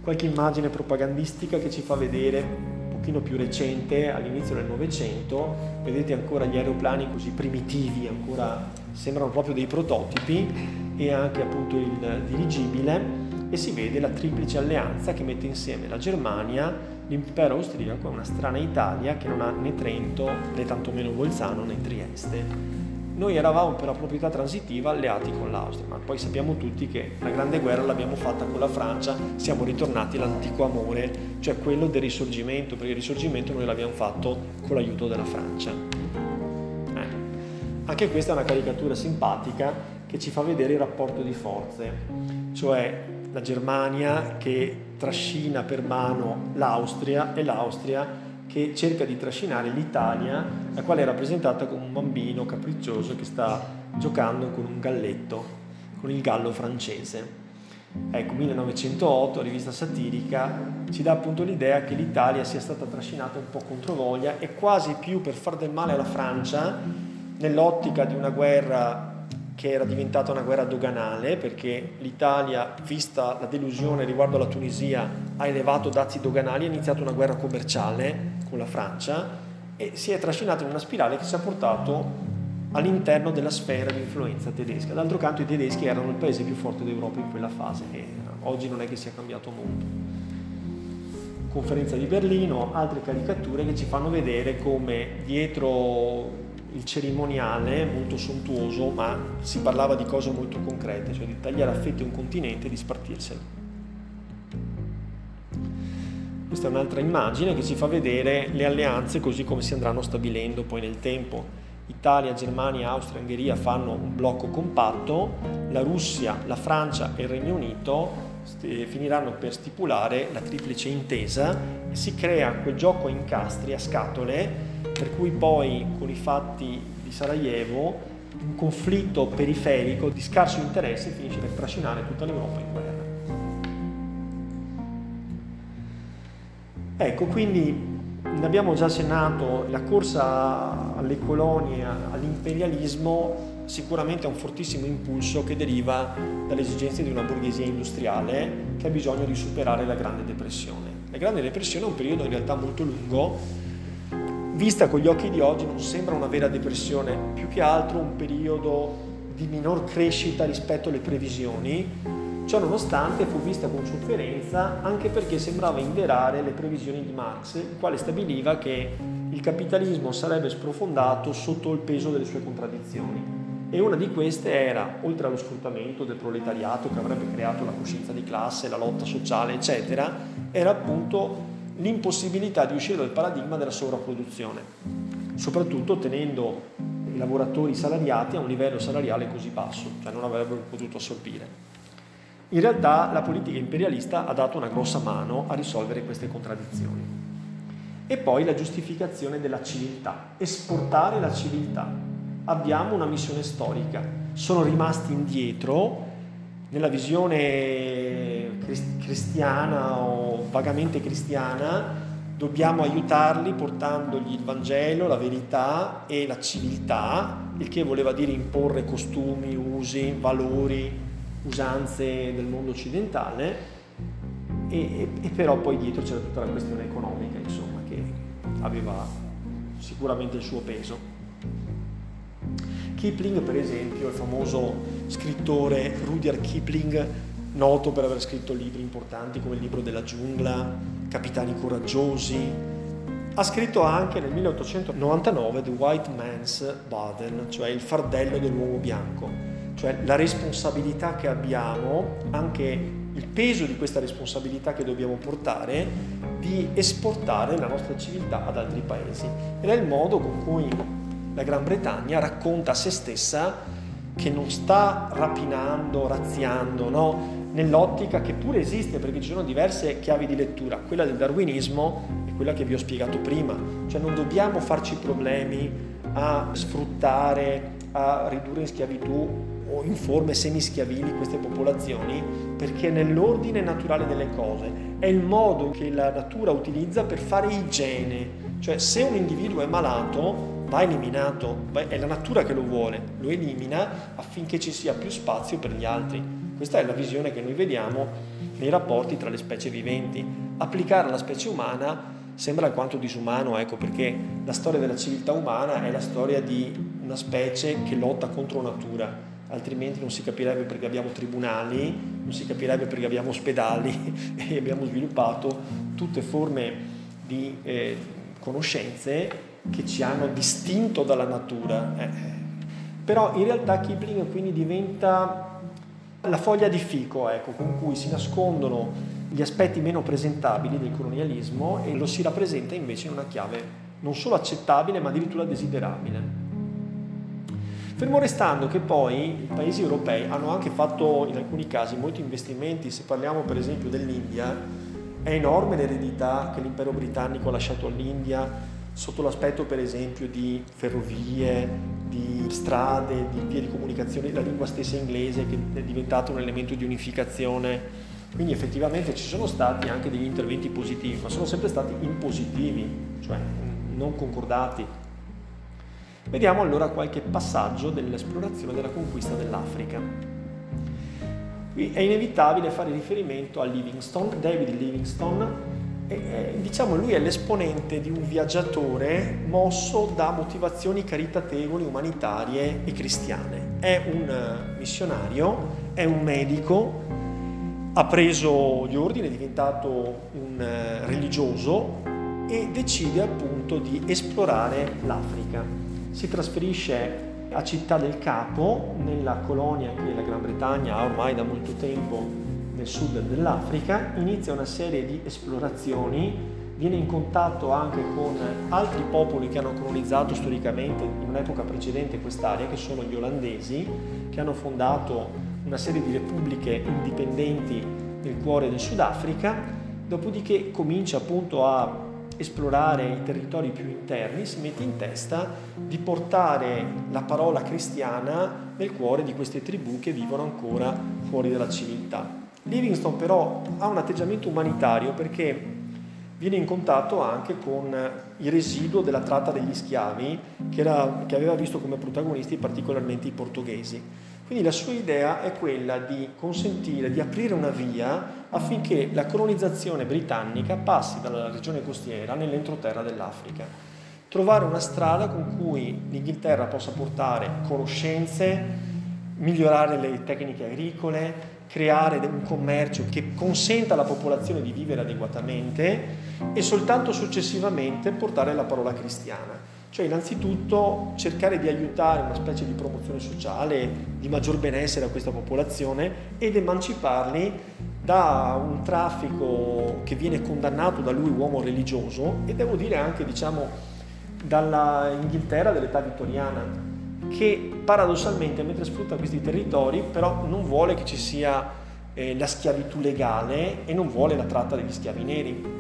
Qualche immagine propagandistica che ci fa vedere un pochino più recente, all'inizio del Novecento, vedete ancora gli aeroplani così primitivi, ancora sembrano proprio dei prototipi e anche appunto il dirigibile e si vede la triplice alleanza che mette insieme la Germania, l'impero austriaco e una strana Italia che non ha né Trento né tantomeno Bolzano né Trieste. Noi eravamo per la proprietà transitiva alleati con l'Austria, ma poi sappiamo tutti che la grande guerra l'abbiamo fatta con la Francia, siamo ritornati all'antico amore, cioè quello del risorgimento, perché il risorgimento noi l'abbiamo fatto con l'aiuto della Francia. Eh. Anche questa è una caricatura simpatica che ci fa vedere il rapporto di forze, cioè la Germania che trascina per mano l'Austria e l'Austria che cerca di trascinare l'Italia, la quale è rappresentata come un bambino capriccioso che sta giocando con un galletto, con il gallo francese. Ecco, 1908, rivista satirica, ci dà appunto l'idea che l'Italia sia stata trascinata un po' contro voglia e quasi più per far del male alla Francia, nell'ottica di una guerra che era diventata una guerra doganale perché l'Italia, vista la delusione riguardo alla Tunisia, ha elevato dazi doganali, ha iniziato una guerra commerciale con la Francia e si è trascinata in una spirale che ci ha portato all'interno della sfera di influenza tedesca. D'altro canto i tedeschi erano il paese più forte d'Europa in quella fase e oggi non è che sia cambiato molto. Conferenza di Berlino, altre caricature che ci fanno vedere come dietro il cerimoniale molto sontuoso, ma si parlava di cose molto concrete, cioè di tagliare a fette un continente e di spartirselo. Questa è un'altra immagine che ci fa vedere le alleanze così come si andranno stabilendo poi nel tempo. Italia, Germania, Austria Ungheria fanno un blocco compatto, la Russia, la Francia e il Regno Unito finiranno per stipulare la triplice intesa e si crea quel gioco a incastri, a scatole, per cui poi con i fatti di Sarajevo un conflitto periferico di scarso interesse finisce per trascinare tutta l'Europa in guerra. Ecco, quindi ne abbiamo già accennato, la corsa alle colonie, all'imperialismo sicuramente ha un fortissimo impulso che deriva dalle esigenze di una borghesia industriale che ha bisogno di superare la Grande Depressione. La Grande Depressione è un periodo in realtà molto lungo vista con gli occhi di oggi non sembra una vera depressione, più che altro un periodo di minor crescita rispetto alle previsioni, ciò nonostante fu vista con sofferenza anche perché sembrava inverare le previsioni di Marx, il quale stabiliva che il capitalismo sarebbe sprofondato sotto il peso delle sue contraddizioni. E una di queste era, oltre allo sfruttamento del proletariato che avrebbe creato la coscienza di classe, la lotta sociale, eccetera, era appunto l'impossibilità di uscire dal paradigma della sovrapproduzione, soprattutto tenendo i lavoratori salariati a un livello salariale così basso, cioè non avrebbero potuto assorbire. In realtà la politica imperialista ha dato una grossa mano a risolvere queste contraddizioni. E poi la giustificazione della civiltà, esportare la civiltà. Abbiamo una missione storica, sono rimasti indietro nella visione cristiana o vagamente cristiana, dobbiamo aiutarli portandogli il Vangelo, la verità e la civiltà, il che voleva dire imporre costumi, usi, valori, usanze del mondo occidentale, e, e però poi dietro c'era tutta la questione economica, insomma, che aveva sicuramente il suo peso. Kipling, per esempio, il famoso scrittore Rudyard Kipling, noto per aver scritto libri importanti come il libro della giungla, Capitani coraggiosi, ha scritto anche nel 1899 The White Man's Burden, cioè il fardello dell'uomo bianco, cioè la responsabilità che abbiamo, anche il peso di questa responsabilità che dobbiamo portare di esportare la nostra civiltà ad altri paesi. Ed è il modo con cui la Gran Bretagna racconta a se stessa che non sta rapinando, razziando, no? Nell'ottica che pure esiste perché ci sono diverse chiavi di lettura, quella del darwinismo e quella che vi ho spiegato prima, cioè non dobbiamo farci problemi a sfruttare, a ridurre in schiavitù o in forme semischiavili queste popolazioni perché nell'ordine naturale delle cose è il modo che la natura utilizza per fare igiene, cioè se un individuo è malato va eliminato, è la natura che lo vuole, lo elimina affinché ci sia più spazio per gli altri. Questa è la visione che noi vediamo nei rapporti tra le specie viventi. Applicare alla specie umana sembra alquanto disumano, ecco, perché la storia della civiltà umana è la storia di una specie che lotta contro natura, altrimenti non si capirebbe perché abbiamo tribunali, non si capirebbe perché abbiamo ospedali e abbiamo sviluppato tutte forme di eh, conoscenze che ci hanno distinto dalla natura. Eh. Però in realtà Kipling quindi diventa la foglia di fico ecco, con cui si nascondono gli aspetti meno presentabili del colonialismo e lo si rappresenta invece in una chiave non solo accettabile ma addirittura desiderabile. Fermo restando che poi i paesi europei hanno anche fatto in alcuni casi molti investimenti, se parliamo per esempio dell'India, è enorme l'eredità che l'impero britannico ha lasciato all'India sotto l'aspetto per esempio di ferrovie, di strade, di vie di comunicazione, la lingua stessa inglese che è diventata un elemento di unificazione. Quindi effettivamente ci sono stati anche degli interventi positivi, ma sono sempre stati impositivi, cioè non concordati. Vediamo allora qualche passaggio dell'esplorazione della conquista dell'Africa. Qui è inevitabile fare riferimento a Livingstone, David Livingstone, e, diciamo lui è l'esponente di un viaggiatore mosso da motivazioni caritatevoli, umanitarie e cristiane. È un eh, missionario, è un medico, ha preso gli ordini, è diventato un eh, religioso e decide appunto di esplorare l'Africa. Si trasferisce a Città del Capo, nella colonia che la Gran Bretagna ha ormai da molto tempo nel sud dell'Africa, inizia una serie di esplorazioni, viene in contatto anche con altri popoli che hanno colonizzato storicamente in un'epoca precedente quest'area, che sono gli olandesi, che hanno fondato una serie di repubbliche indipendenti nel cuore del Sudafrica, dopodiché comincia appunto a esplorare i territori più interni, si mette in testa di portare la parola cristiana nel cuore di queste tribù che vivono ancora fuori dalla civiltà. Livingstone però ha un atteggiamento umanitario perché viene in contatto anche con il residuo della tratta degli schiavi che, era, che, aveva visto come protagonisti particolarmente i portoghesi. Quindi la sua idea è quella di consentire, di aprire una via affinché la colonizzazione britannica passi dalla regione costiera nell'entroterra dell'Africa. Trovare una strada con cui l'Inghilterra possa portare conoscenze, migliorare le tecniche agricole, creare un commercio che consenta alla popolazione di vivere adeguatamente e soltanto successivamente portare la parola cristiana. Cioè innanzitutto cercare di aiutare una specie di promozione sociale, di maggior benessere a questa popolazione ed emanciparli da un traffico che viene condannato da lui uomo religioso e devo dire anche diciamo dalla Inghilterra dell'età vittoriana che paradossalmente mentre sfrutta questi territori però non vuole che ci sia eh, la schiavitù legale e non vuole la tratta degli schiavi neri.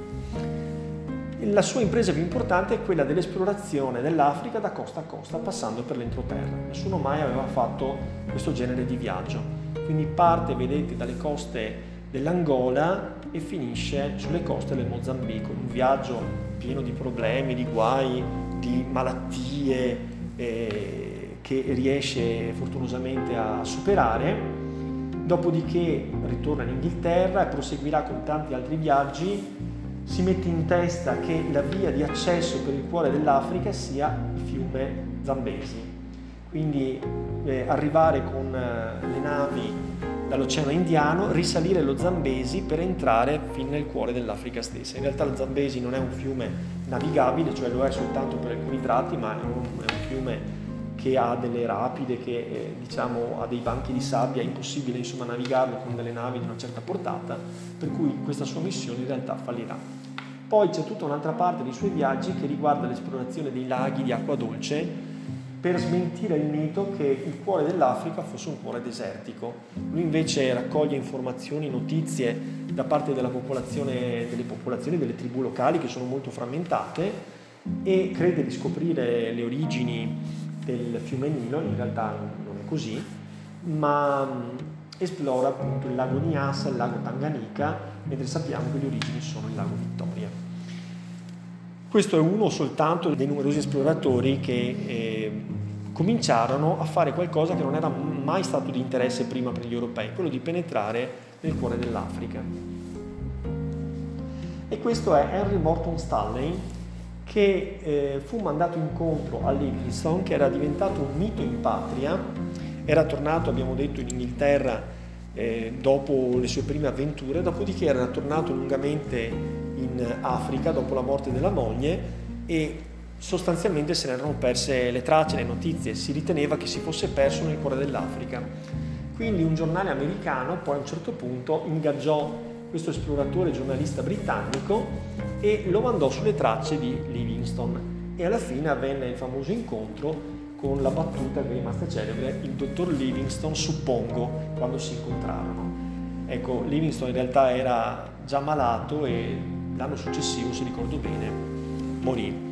La sua impresa più importante è quella dell'esplorazione dell'Africa da costa a costa, passando per l'entroterra. Nessuno mai aveva fatto questo genere di viaggio. Quindi parte, vedete, dalle coste dell'Angola e finisce sulle coste del Mozambico, un viaggio pieno di problemi, di guai, di malattie. Eh, che riesce fortunosamente a superare, dopodiché ritorna in Inghilterra e proseguirà con tanti altri viaggi, si mette in testa che la via di accesso per il cuore dell'Africa sia il fiume Zambesi. quindi eh, arrivare con eh, le navi dall'Oceano Indiano, risalire lo Zambesi per entrare fin nel cuore dell'Africa stessa. In realtà lo Zambesi non è un fiume navigabile, cioè lo è soltanto per alcuni tratti, ma è un, è un fiume che ha delle rapide, che eh, diciamo, ha dei banchi di sabbia, è impossibile insomma, navigarlo con delle navi di una certa portata, per cui questa sua missione in realtà fallirà. Poi c'è tutta un'altra parte dei suoi viaggi che riguarda l'esplorazione dei laghi di acqua dolce per smentire il mito che il cuore dell'Africa fosse un cuore desertico. Lui invece raccoglie informazioni, notizie da parte popolazione, delle popolazioni, delle tribù locali che sono molto frammentate e crede di scoprire le origini del fiume Nilo, in realtà non è così, ma esplora appunto il lago Nyassa, il lago Tanganica, mentre sappiamo che le origini sono il lago Vittoria. Questo è uno soltanto dei numerosi esploratori che eh, cominciarono a fare qualcosa che non era mai stato di interesse prima per gli europei, quello di penetrare nel cuore dell'Africa. E questo è Henry Morton Stanley, che eh, fu mandato incontro a che era diventato un mito in patria, era tornato, abbiamo detto, in Inghilterra eh, dopo le sue prime avventure, dopodiché era tornato lungamente in Africa dopo la morte della moglie e sostanzialmente se ne erano perse le tracce, le notizie, si riteneva che si fosse perso nel cuore dell'Africa. Quindi un giornale americano poi a un certo punto ingaggiò questo esploratore giornalista britannico e lo mandò sulle tracce di Livingstone e alla fine avvenne il famoso incontro con la battuta che è rimasta celebre, il dottor Livingstone suppongo, quando si incontrarono. Ecco, Livingstone in realtà era già malato e l'anno successivo, se ricordo bene, morì.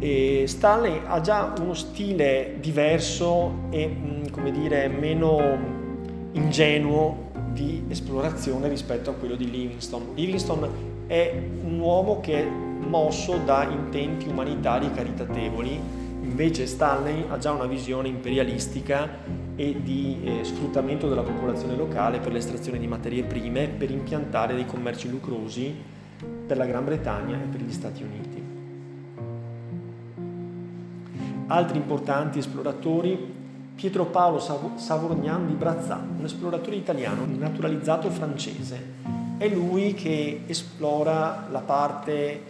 E Stanley ha già uno stile diverso e, mm, come dire, meno ingenuo di esplorazione rispetto a quello di Livingstone. Livingstone è un uomo che è mosso da intenti umanitari caritatevoli, invece Stanley ha già una visione imperialistica e di eh, sfruttamento della popolazione locale per l'estrazione di materie prime per impiantare dei commerci lucrosi per la Gran Bretagna e per gli Stati Uniti. Altri importanti esploratori, Pietro Paolo Savorgnan di Brazzà, un esploratore italiano naturalizzato francese. È lui che esplora la parte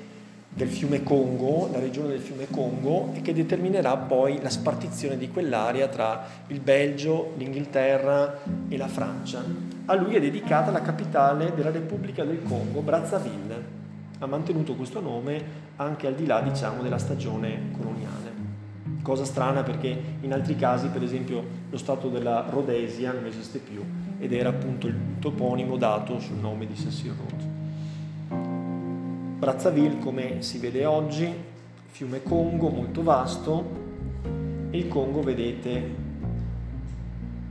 del fiume Congo, la regione del fiume Congo, e che determinerà poi la spartizione di quell'area tra il Belgio, l'Inghilterra e la Francia. A lui è dedicata la capitale della Repubblica del Congo, Brazzaville ha mantenuto questo nome anche al di là diciamo, della stagione coloniale. Cosa strana perché in altri casi, per esempio, lo stato della Rhodesia non esiste più ed era appunto il toponimo dato sul nome di Cecil Rhodes. Brazzaville, come si vede oggi, fiume Congo molto vasto e il Congo, vedete,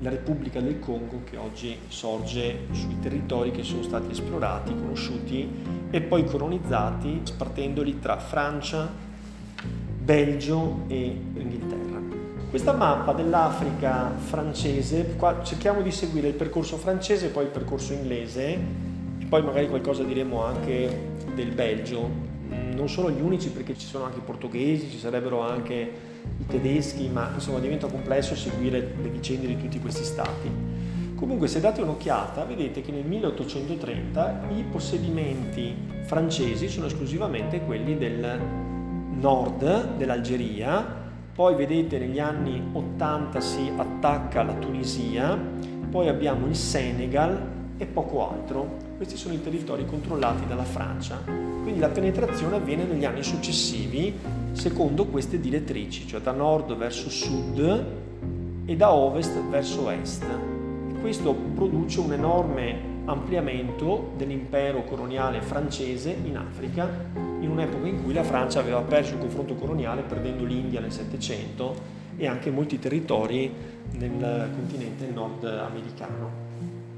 la Repubblica del Congo che oggi sorge sui territori che sono stati esplorati, conosciuti e poi colonizzati spartendoli tra Francia, Belgio e Inghilterra. Questa mappa dell'Africa francese, qua cerchiamo di seguire il percorso francese e poi il percorso inglese poi magari qualcosa diremo anche del Belgio. Non sono gli unici perché ci sono anche i portoghesi, ci sarebbero anche i tedeschi, ma insomma diventa complesso seguire le vicende di tutti questi stati. Comunque se date un'occhiata vedete che nel 1830 i possedimenti francesi sono esclusivamente quelli del nord dell'Algeria, poi vedete negli anni 80 si attacca la Tunisia, poi abbiamo il Senegal e poco altro. Questi sono i territori controllati dalla Francia. Quindi la penetrazione avviene negli anni successivi secondo queste direttrici, cioè da nord verso sud e da ovest verso est. E questo produce un enorme ampliamento dell'impero coloniale francese in Africa, in un'epoca in cui la Francia aveva perso il confronto coloniale perdendo l'India nel Settecento e anche molti territori nel continente nordamericano.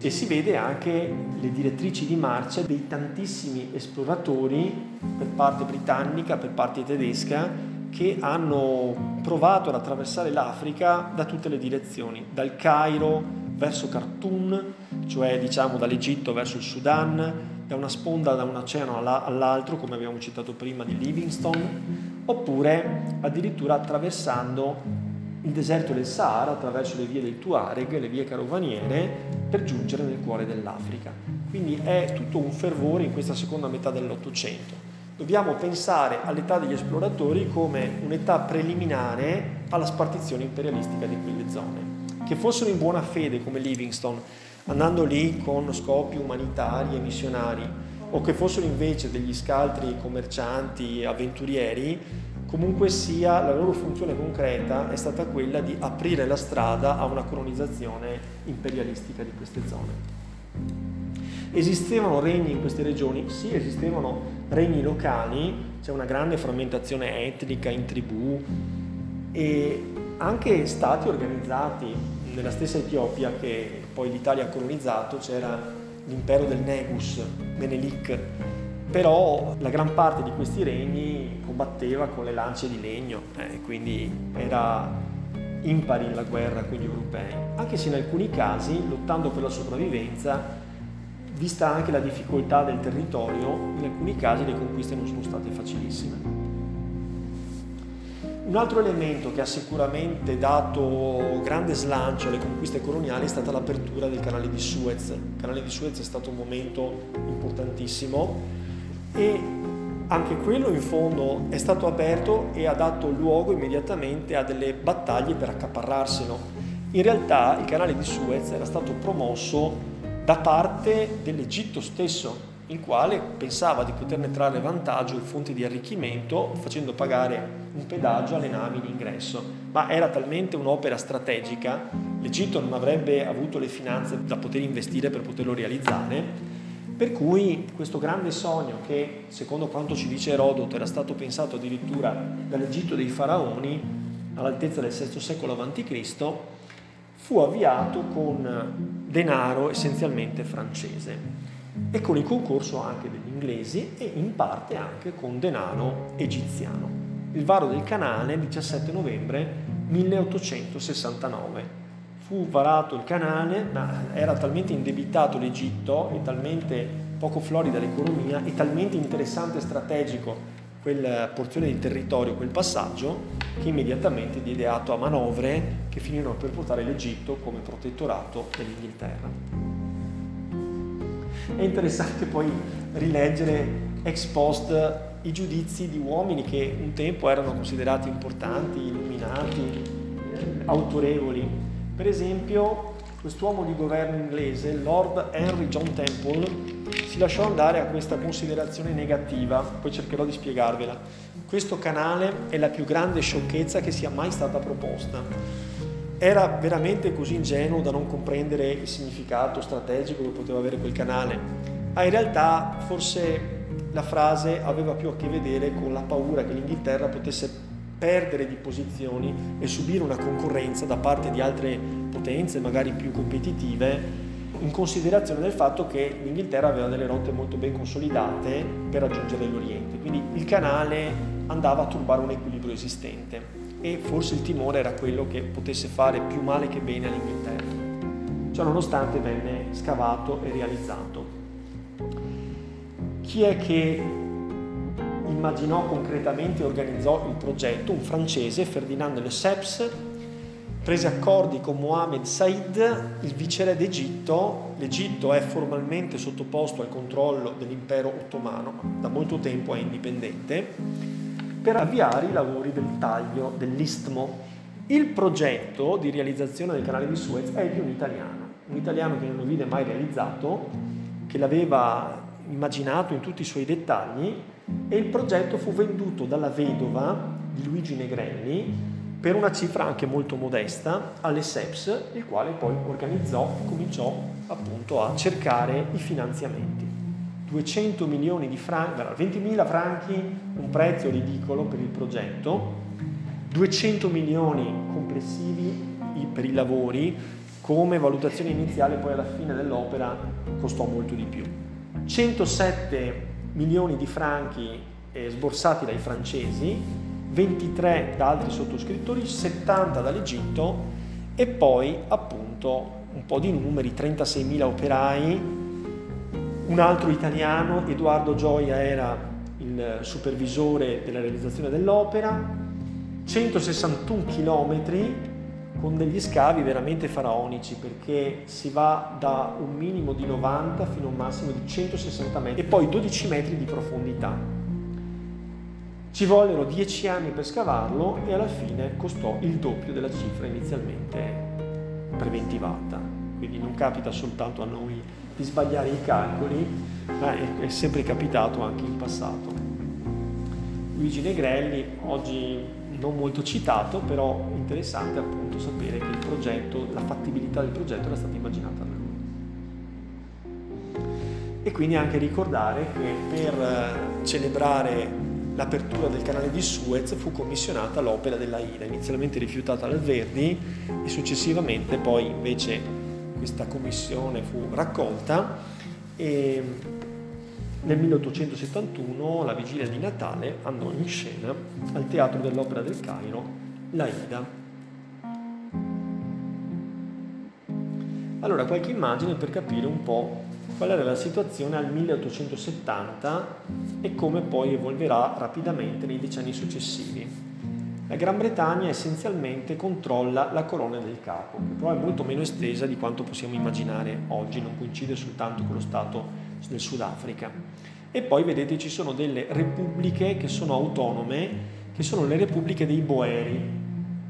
E si vede anche le direttrici di marcia dei tantissimi esploratori per parte britannica, per parte tedesca, che hanno provato ad attraversare l'Africa da tutte le direzioni, dal Cairo verso Khartoum, cioè diciamo dall'Egitto verso il Sudan, da una sponda da un oceano all'altro, come abbiamo citato prima, di Livingstone, oppure addirittura attraversando il deserto del Sahara attraverso le vie del Tuareg, le vie carovaniere, per giungere nel cuore dell'Africa. Quindi è tutto un fervore in questa seconda metà dell'Ottocento. Dobbiamo pensare all'età degli esploratori come un'età preliminare alla spartizione imperialistica di quelle zone. Che fossero in buona fede come Livingstone, andando lì con scopi umanitari e missionari, o che fossero invece degli scaltri commercianti, avventurieri, comunque sia la loro funzione concreta è stata quella di aprire la strada a una colonizzazione imperialistica di queste zone. Esistevano regni in queste regioni? Sì, esistevano regni locali, c'è una grande frammentazione etnica in tribù e anche stati organizzati. Nella stessa Etiopia che poi l'Italia ha colonizzato c'era l'impero del Negus, Menelik, però la gran parte di questi regni combatteva con le lance di legno, eh, quindi era impari la guerra con gli europei, anche se in alcuni casi, lottando per la sopravvivenza, vista anche la difficoltà del territorio, in alcuni casi le conquiste non sono state facilissime. Un altro elemento che ha sicuramente dato grande slancio alle conquiste coloniali è stata l'apertura del canale di Suez. Il canale di Suez è stato un momento importantissimo e anche quello in fondo è stato aperto e ha dato luogo immediatamente a delle battaglie per accaparrarselo. In realtà il canale di Suez era stato promosso da parte dell'Egitto stesso, il quale pensava di poterne trarre vantaggio e fonti di arricchimento facendo pagare un pedaggio alle navi in ingresso. Ma era talmente un'opera strategica, l'Egitto non avrebbe avuto le finanze da poter investire per poterlo realizzare, per cui questo grande sogno che, secondo quanto ci dice Erodoto, era stato pensato addirittura dall'Egitto dei faraoni all'altezza del VI secolo a.C., fu avviato con denaro essenzialmente francese e con il concorso anche degli inglesi e in parte anche con denaro egiziano. Il varo del canale 17 novembre 1869 fu varato il canale, ma era talmente indebitato l'Egitto e talmente poco florida l'economia e talmente interessante e strategico quella porzione di territorio, quel passaggio, che immediatamente diede atto a manovre che finirono per portare l'Egitto come protettorato dell'Inghilterra. È interessante poi rileggere ex post i giudizi di uomini che un tempo erano considerati importanti, illuminati, autorevoli, per esempio, quest'uomo di governo inglese, Lord Henry John Temple, si lasciò andare a questa considerazione negativa, poi cercherò di spiegarvela. Questo canale è la più grande sciocchezza che sia mai stata proposta. Era veramente così ingenuo da non comprendere il significato strategico che poteva avere quel canale, ma in realtà forse la frase aveva più a che vedere con la paura che l'Inghilterra potesse perdere di posizioni e subire una concorrenza da parte di altre potenze, magari più competitive, in considerazione del fatto che l'Inghilterra aveva delle rotte molto ben consolidate per raggiungere l'Oriente. Quindi il canale andava a turbare un equilibrio esistente e forse il timore era quello che potesse fare più male che bene all'Inghilterra. Ciò nonostante venne scavato e realizzato. Chi è che immaginò concretamente e organizzò il progetto, un francese, Ferdinand Lesseps, prese accordi con Mohammed Said, il viceré d'Egitto. L'Egitto è formalmente sottoposto al controllo dell'impero ottomano, ma da molto tempo è indipendente, per avviare i lavori del taglio dell'istmo. Il progetto di realizzazione del canale di Suez è di un italiano, un italiano che non lo vide mai realizzato, che l'aveva immaginato in tutti i suoi dettagli e il progetto fu venduto dalla vedova di Luigi Negrelli per una cifra anche molto modesta alle SEPS, il quale poi organizzò e cominciò appunto a cercare i finanziamenti. 200 milioni di franchi, 20.000 franchi, un prezzo ridicolo per il progetto, 200 milioni complessivi per i lavori, come valutazione iniziale poi alla fine dell'opera costò molto di più. 107 milioni di franchi eh, sborsati dai francesi, 23 da altri sottoscrittori, 70 dall'Egitto e poi appunto un po' di numeri, 36.000 operai, un altro italiano, Edoardo Gioia era il supervisore della realizzazione dell'opera, 161 km con degli scavi veramente faraonici perché si va da un minimo di 90 fino a un massimo di 160 metri e poi 12 metri di profondità. Ci vollero 10 anni per scavarlo e alla fine costò il doppio della cifra inizialmente preventivata. Quindi non capita soltanto a noi di sbagliare i calcoli, ma è sempre capitato anche in passato. Luigi Negrelli oggi non molto citato, però interessante appunto sapere che il progetto, la fattibilità del progetto era stata immaginata da lui. E quindi anche ricordare che per eh, celebrare l'apertura del canale di Suez fu commissionata l'opera della Ida, inizialmente rifiutata dal Verdi e successivamente poi invece questa commissione fu raccolta e nel 1871, alla vigilia di Natale, andò in scena al Teatro dell'Opera del Cairo la Ida. Allora, qualche immagine per capire un po' qual era la situazione al 1870 e come poi evolverà rapidamente nei decenni successivi. La Gran Bretagna essenzialmente controlla la corona del capo, che però è molto meno estesa di quanto possiamo immaginare oggi, non coincide soltanto con lo Stato del Sudafrica. E poi vedete ci sono delle repubbliche che sono autonome, che sono le repubbliche dei Boeri.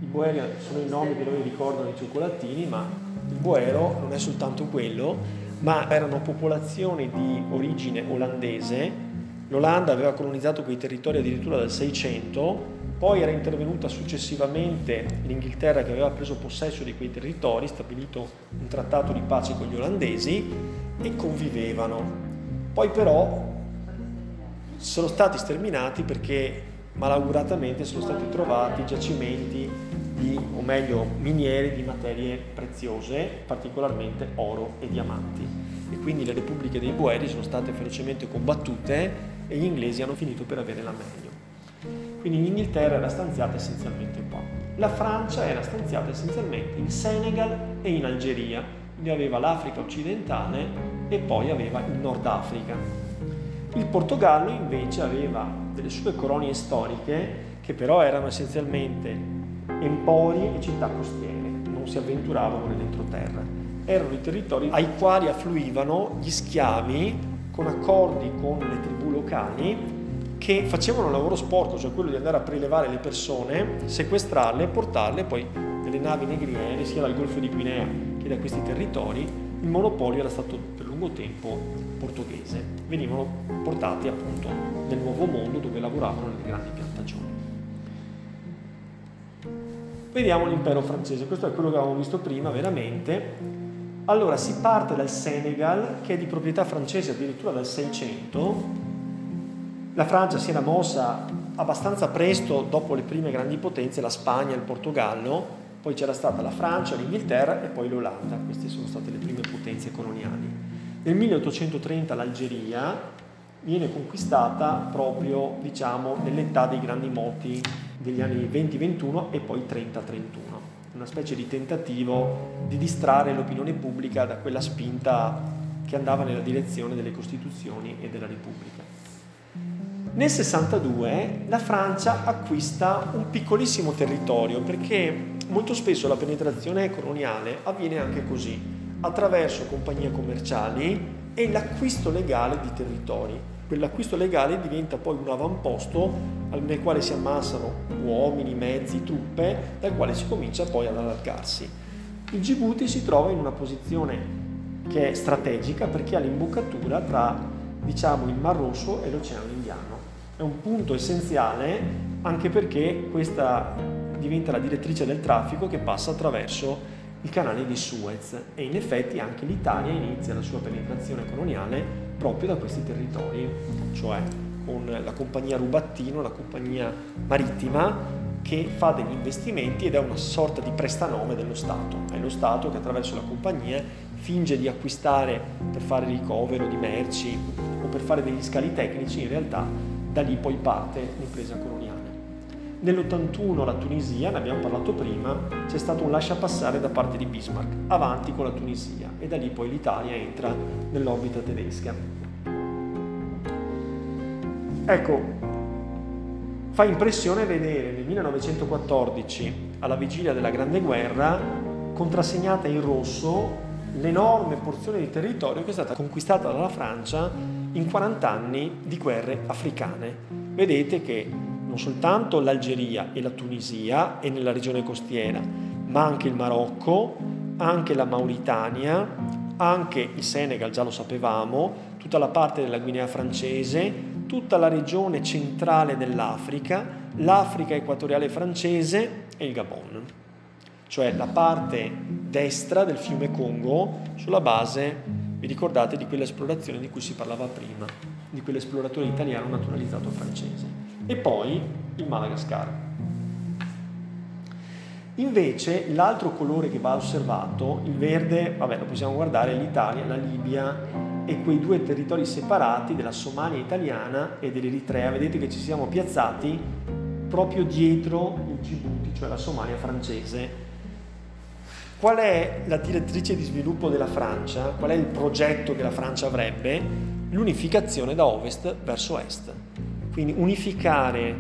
I Boeri sono i nomi che noi ricordano i cioccolatini, ma il Boero non è soltanto quello, ma erano popolazioni di origine olandese. L'Olanda aveva colonizzato quei territori addirittura dal 600, poi era intervenuta successivamente l'Inghilterra che aveva preso possesso di quei territori, stabilito un trattato di pace con gli olandesi e convivevano. Poi però sono stati sterminati perché malauguratamente sono stati trovati giacimenti di, o meglio, miniere di materie preziose, particolarmente oro e diamanti. E quindi le repubbliche dei Boeri sono state ferocemente combattute e gli inglesi hanno finito per avere la meglio. Quindi l'Inghilterra era stanziata essenzialmente qua. La Francia era stanziata essenzialmente in Senegal e in Algeria, quindi aveva l'Africa occidentale e poi aveva il Nord Africa. Il Portogallo invece aveva delle sue colonie storiche che però erano essenzialmente empori e città costiere, non si avventuravano nell'entroterra. Erano i territori ai quali affluivano gli schiavi con accordi con le tribù locali che facevano un lavoro sporco, cioè quello di andare a prelevare le persone, sequestrarle, portarle poi nelle navi negriere, sia dal Golfo di Guinea da questi territori, il monopolio era stato per lungo tempo portoghese. Venivano portati appunto nel nuovo mondo dove lavoravano nelle grandi piantagioni. Vediamo l'impero francese, questo è quello che avevamo visto prima veramente. Allora si parte dal Senegal, che è di proprietà francese addirittura dal 600. La Francia si era mossa abbastanza presto dopo le prime grandi potenze, la Spagna il Portogallo, poi c'era stata la Francia, l'Inghilterra e poi l'Olanda, queste sono state le prime potenze coloniali. Nel 1830 l'Algeria viene conquistata proprio diciamo, nell'età dei grandi moti degli anni 20-21 e poi 30-31, una specie di tentativo di distrarre l'opinione pubblica da quella spinta che andava nella direzione delle Costituzioni e della Repubblica. Nel 62 la Francia acquista un piccolissimo territorio perché molto spesso la penetrazione coloniale avviene anche così, attraverso compagnie commerciali e l'acquisto legale di territori. Quell'acquisto legale diventa poi un avamposto nel quale si ammassano uomini, mezzi, truppe, dal quale si comincia poi ad allargarsi. Il Djibouti si trova in una posizione che è strategica perché ha l'imboccatura tra diciamo, il Mar Rosso e l'Oceano Indiano. È un punto essenziale anche perché questa diventa la direttrice del traffico che passa attraverso il canale di Suez e in effetti anche l'Italia inizia la sua penetrazione coloniale proprio da questi territori, cioè con la compagnia Rubattino, la compagnia marittima che fa degli investimenti ed è una sorta di prestanome dello Stato. È lo Stato che attraverso la compagnia finge di acquistare per fare ricovero di merci o per fare degli scali tecnici, in realtà da lì poi parte l'impresa coloniale. Nell'81 la Tunisia, ne abbiamo parlato prima, c'è stato un lascia passare da parte di Bismarck, avanti con la Tunisia e da lì poi l'Italia entra nell'orbita tedesca. Ecco, fa impressione vedere nel 1914, alla vigilia della Grande Guerra, contrassegnata in rosso l'enorme porzione di territorio che è stata conquistata dalla Francia in 40 anni di guerre africane. Vedete che non soltanto l'Algeria e la Tunisia e nella regione costiera, ma anche il Marocco, anche la Mauritania, anche il Senegal, già lo sapevamo, tutta la parte della Guinea francese, tutta la regione centrale dell'Africa, l'Africa equatoriale francese e il Gabon, cioè la parte destra del fiume Congo sulla base, vi ricordate, di quell'esplorazione di cui si parlava prima, di quell'esploratore italiano naturalizzato francese. E poi il Madagascar. Invece l'altro colore che va osservato, il verde, vabbè lo possiamo guardare, l'Italia, la Libia e quei due territori separati della Somalia italiana e dell'Eritrea. Vedete che ci siamo piazzati proprio dietro il Djibouti, cioè la Somalia francese. Qual è la direttrice di sviluppo della Francia? Qual è il progetto che la Francia avrebbe? L'unificazione da ovest verso est. Quindi unificare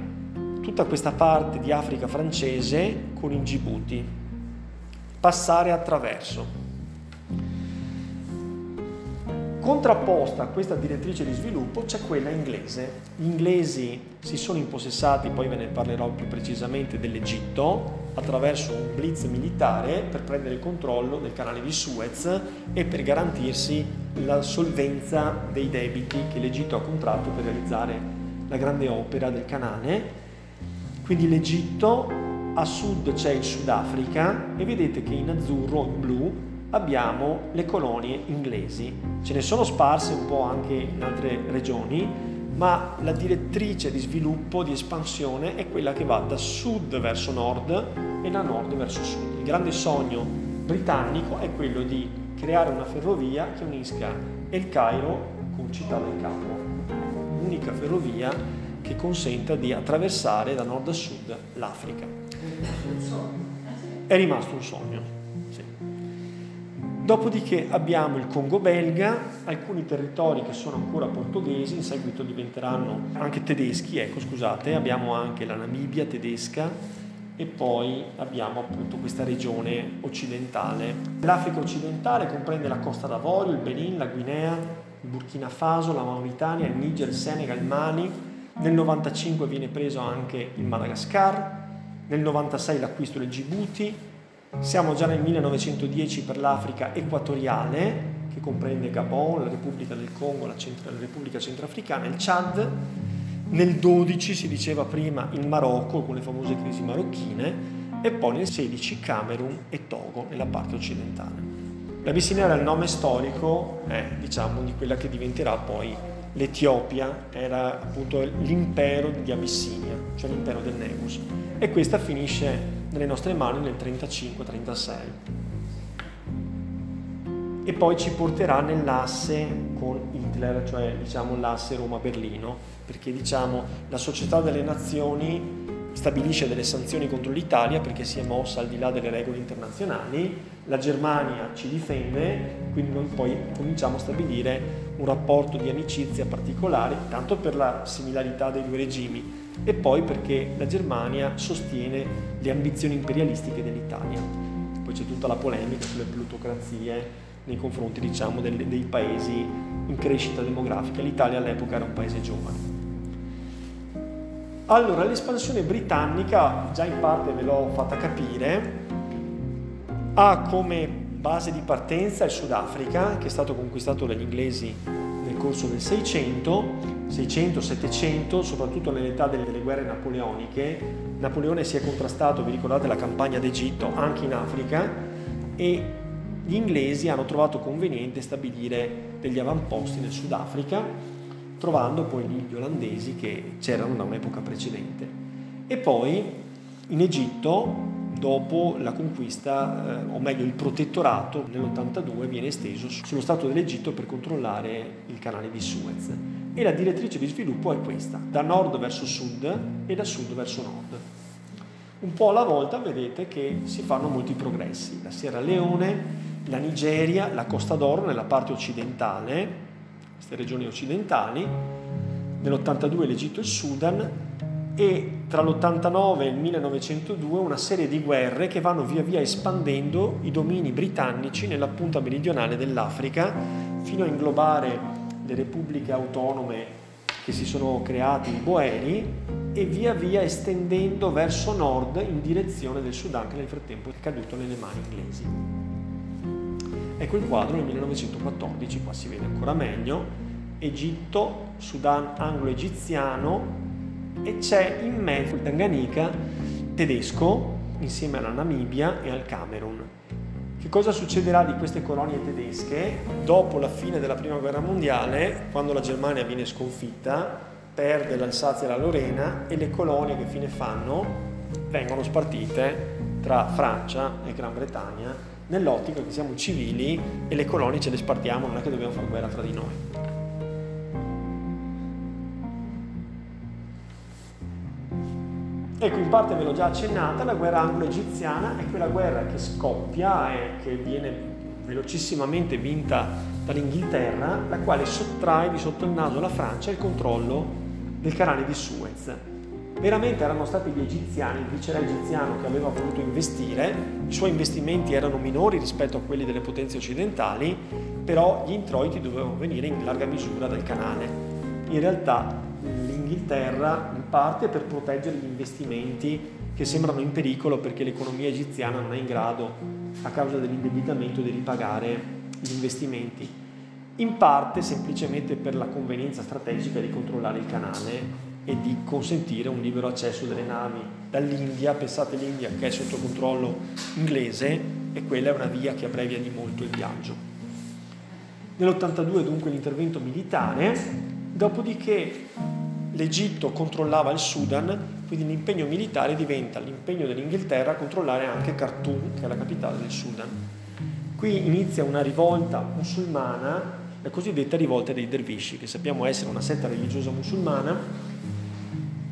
tutta questa parte di Africa francese con il Djibouti, passare attraverso. Contrapposta a questa direttrice di sviluppo c'è quella inglese. Gli inglesi si sono impossessati, poi ve ne parlerò più precisamente, dell'Egitto attraverso un blitz militare per prendere il controllo del canale di Suez e per garantirsi la solvenza dei debiti che l'Egitto ha contratto per realizzare la grande opera del canale quindi l'Egitto, a sud c'è il Sudafrica e vedete che in azzurro, in blu, abbiamo le colonie inglesi. Ce ne sono sparse un po' anche in altre regioni, ma la direttrice di sviluppo, di espansione è quella che va da sud verso nord e da nord verso sud. Il grande sogno britannico è quello di creare una ferrovia che unisca El Cairo con Città del Capo, l'unica ferrovia che consenta di attraversare da nord a sud l'Africa. È rimasto un sogno. Dopodiché abbiamo il Congo belga, alcuni territori che sono ancora portoghesi, in seguito diventeranno anche tedeschi, ecco scusate, abbiamo anche la Namibia tedesca e poi abbiamo appunto questa regione occidentale. L'Africa occidentale comprende la Costa d'Avorio, il Benin, la Guinea, il Burkina Faso, la Mauritania, il Niger, il Senegal, il Mali, nel 95 viene preso anche il Madagascar, nel 96 l'acquisto del Djibouti, siamo già nel 1910 per l'Africa equatoriale, che comprende Gabon, la Repubblica del Congo, la, Centro, la Repubblica Centroafricana, il Chad, nel 12 si diceva prima il Marocco con le famose crisi marocchine e poi nel 16 Camerun e Togo nella parte occidentale. L'Abissinia era il nome storico eh, diciamo, di quella che diventerà poi l'Etiopia era appunto l'impero di Abissinia, cioè l'impero del Negus. E questa finisce nelle nostre mani nel 35-36. E poi ci porterà nell'asse con Hitler, cioè diciamo l'asse Roma-Berlino, perché diciamo la società delle nazioni stabilisce delle sanzioni contro l'Italia perché si è mossa al di là delle regole internazionali, la Germania ci difende, quindi noi poi cominciamo a stabilire un rapporto di amicizia particolare, tanto per la similarità dei due regimi e poi perché la Germania sostiene le ambizioni imperialistiche dell'Italia. Poi c'è tutta la polemica sulle plutocrazie nei confronti diciamo, dei, dei paesi in crescita demografica. L'Italia all'epoca era un paese giovane. Allora, l'espansione britannica, già in parte ve l'ho fatta capire, ha come base di partenza il Sudafrica, che è stato conquistato dagli inglesi nel corso del 600, 600-700, soprattutto nell'età delle, guerre napoleoniche. Napoleone si è contrastato, vi ricordate la campagna d'Egitto, anche in Africa e gli inglesi hanno trovato conveniente stabilire degli avamposti nel Sudafrica trovando poi gli olandesi che c'erano da un'epoca precedente. E poi in Egitto, dopo la conquista, eh, o meglio il protettorato nell'82 viene esteso sullo Stato dell'Egitto per controllare il canale di Suez. E la direttrice di sviluppo è questa, da nord verso sud e da sud verso nord. Un po' alla volta vedete che si fanno molti progressi. La Sierra Leone, la Nigeria, la Costa d'Oro nella parte occidentale, queste regioni occidentali, nell'82 l'Egitto e il Sudan e tra l'89 e il 1902 una serie di guerre che vanno via via espandendo i domini britannici nella punta meridionale dell'Africa fino a inglobare le repubbliche autonome che si sono create in Boeri e via via estendendo verso nord in direzione del Sudan che nel frattempo è caduto nelle mani inglesi. Ecco il quadro nel 1914, qua si vede ancora meglio, Egitto, Sudan anglo-egiziano, e c'è in mezzo il Tanganyika tedesco insieme alla Namibia e al Camerun. Che cosa succederà di queste colonie tedesche dopo la fine della Prima Guerra Mondiale, quando la Germania viene sconfitta, perde l'Alsazia e la Lorena e le colonie che fine fanno vengono spartite tra Francia e Gran Bretagna nell'ottica che siamo civili e le colonie ce le spartiamo, non è che dobbiamo fare guerra tra di noi. Ecco, in parte ve l'ho già accennata, la guerra anglo-egiziana è quella guerra che scoppia e che viene velocissimamente vinta dall'Inghilterra, la quale sottrae di sotto il naso alla Francia il controllo del canale di Suez. Veramente erano stati gli egiziani, il viceré egiziano che aveva voluto investire, i suoi investimenti erano minori rispetto a quelli delle potenze occidentali, però gli introiti dovevano venire in larga misura dal canale. In realtà l'Inghilterra in parte per proteggere gli investimenti che sembrano in pericolo perché l'economia egiziana non è in grado, a causa dell'indebitamento, di ripagare gli investimenti. In parte semplicemente per la convenienza strategica di controllare il canale e di consentire un libero accesso delle navi dall'India. Pensate l'India che è sotto controllo inglese e quella è una via che abbrevia di molto il viaggio. Nell'82 dunque l'intervento militare, dopodiché l'Egitto controllava il Sudan, quindi l'impegno militare diventa l'impegno dell'Inghilterra a controllare anche Khartoum, che è la capitale del Sudan. Qui inizia una rivolta musulmana, la cosiddetta rivolta dei dervisci, che sappiamo essere una setta religiosa musulmana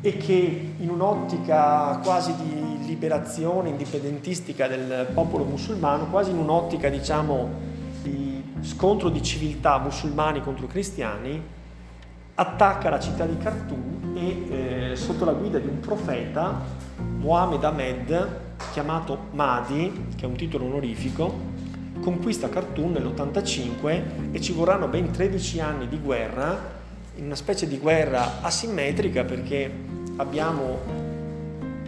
e che in un'ottica quasi di liberazione indipendentistica del popolo musulmano, quasi in un'ottica diciamo di scontro di civiltà musulmani contro cristiani, attacca la città di Khartoum e eh, sotto la guida di un profeta, Mohammed Ahmed, chiamato Mahdi, che è un titolo onorifico, conquista Khartoum nell'85 e ci vorranno ben 13 anni di guerra, in una specie di guerra asimmetrica perché abbiamo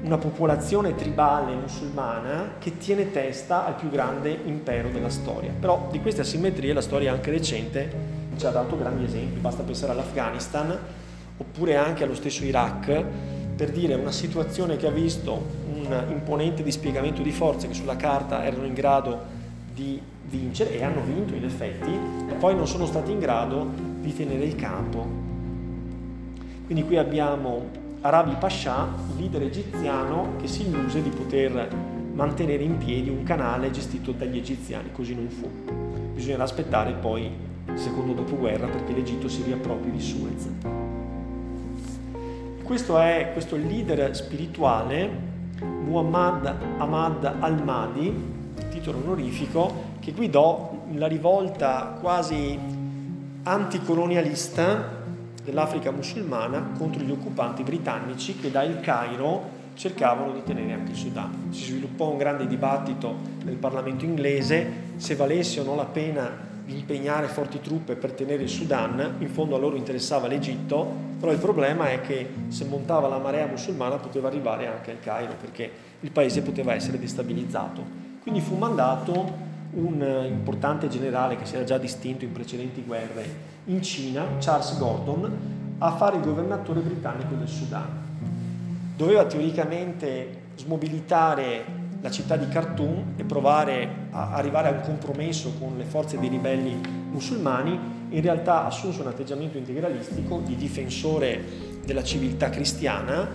una popolazione tribale musulmana che tiene testa al più grande impero della storia. Però di queste asimmetrie la storia anche recente ci ha dato grandi esempi, basta pensare all'Afghanistan oppure anche allo stesso Iraq, per dire una situazione che ha visto un imponente dispiegamento di forze che sulla carta erano in grado di vincere e hanno vinto in effetti, e poi non sono stati in grado di tenere il campo. Quindi qui abbiamo Arabi Pasha, leader egiziano, che si illuse di poter mantenere in piedi un canale gestito dagli egiziani, così non fu. Bisognerà aspettare poi secondo dopoguerra perché l'Egitto si riappropri di Suez. Questo è questo leader spirituale, Muhammad Ahmad al-Mahdi, titolo onorifico, che guidò la rivolta quasi anticolonialista dell'Africa musulmana contro gli occupanti britannici che da Il Cairo cercavano di tenere anche il Sudan. Si sviluppò un grande dibattito nel Parlamento inglese se valesse o no la pena impegnare forti truppe per tenere il Sudan, in fondo a loro interessava l'Egitto, però il problema è che se montava la marea musulmana poteva arrivare anche al Cairo perché il paese poteva essere destabilizzato. Quindi fu mandato un importante generale che si era già distinto in precedenti guerre in Cina, Charles Gordon, a fare il governatore britannico del Sudan. Doveva teoricamente smobilitare la città di Khartoum e provare a arrivare a un compromesso con le forze dei ribelli musulmani, in realtà assunse un atteggiamento integralistico di difensore della civiltà cristiana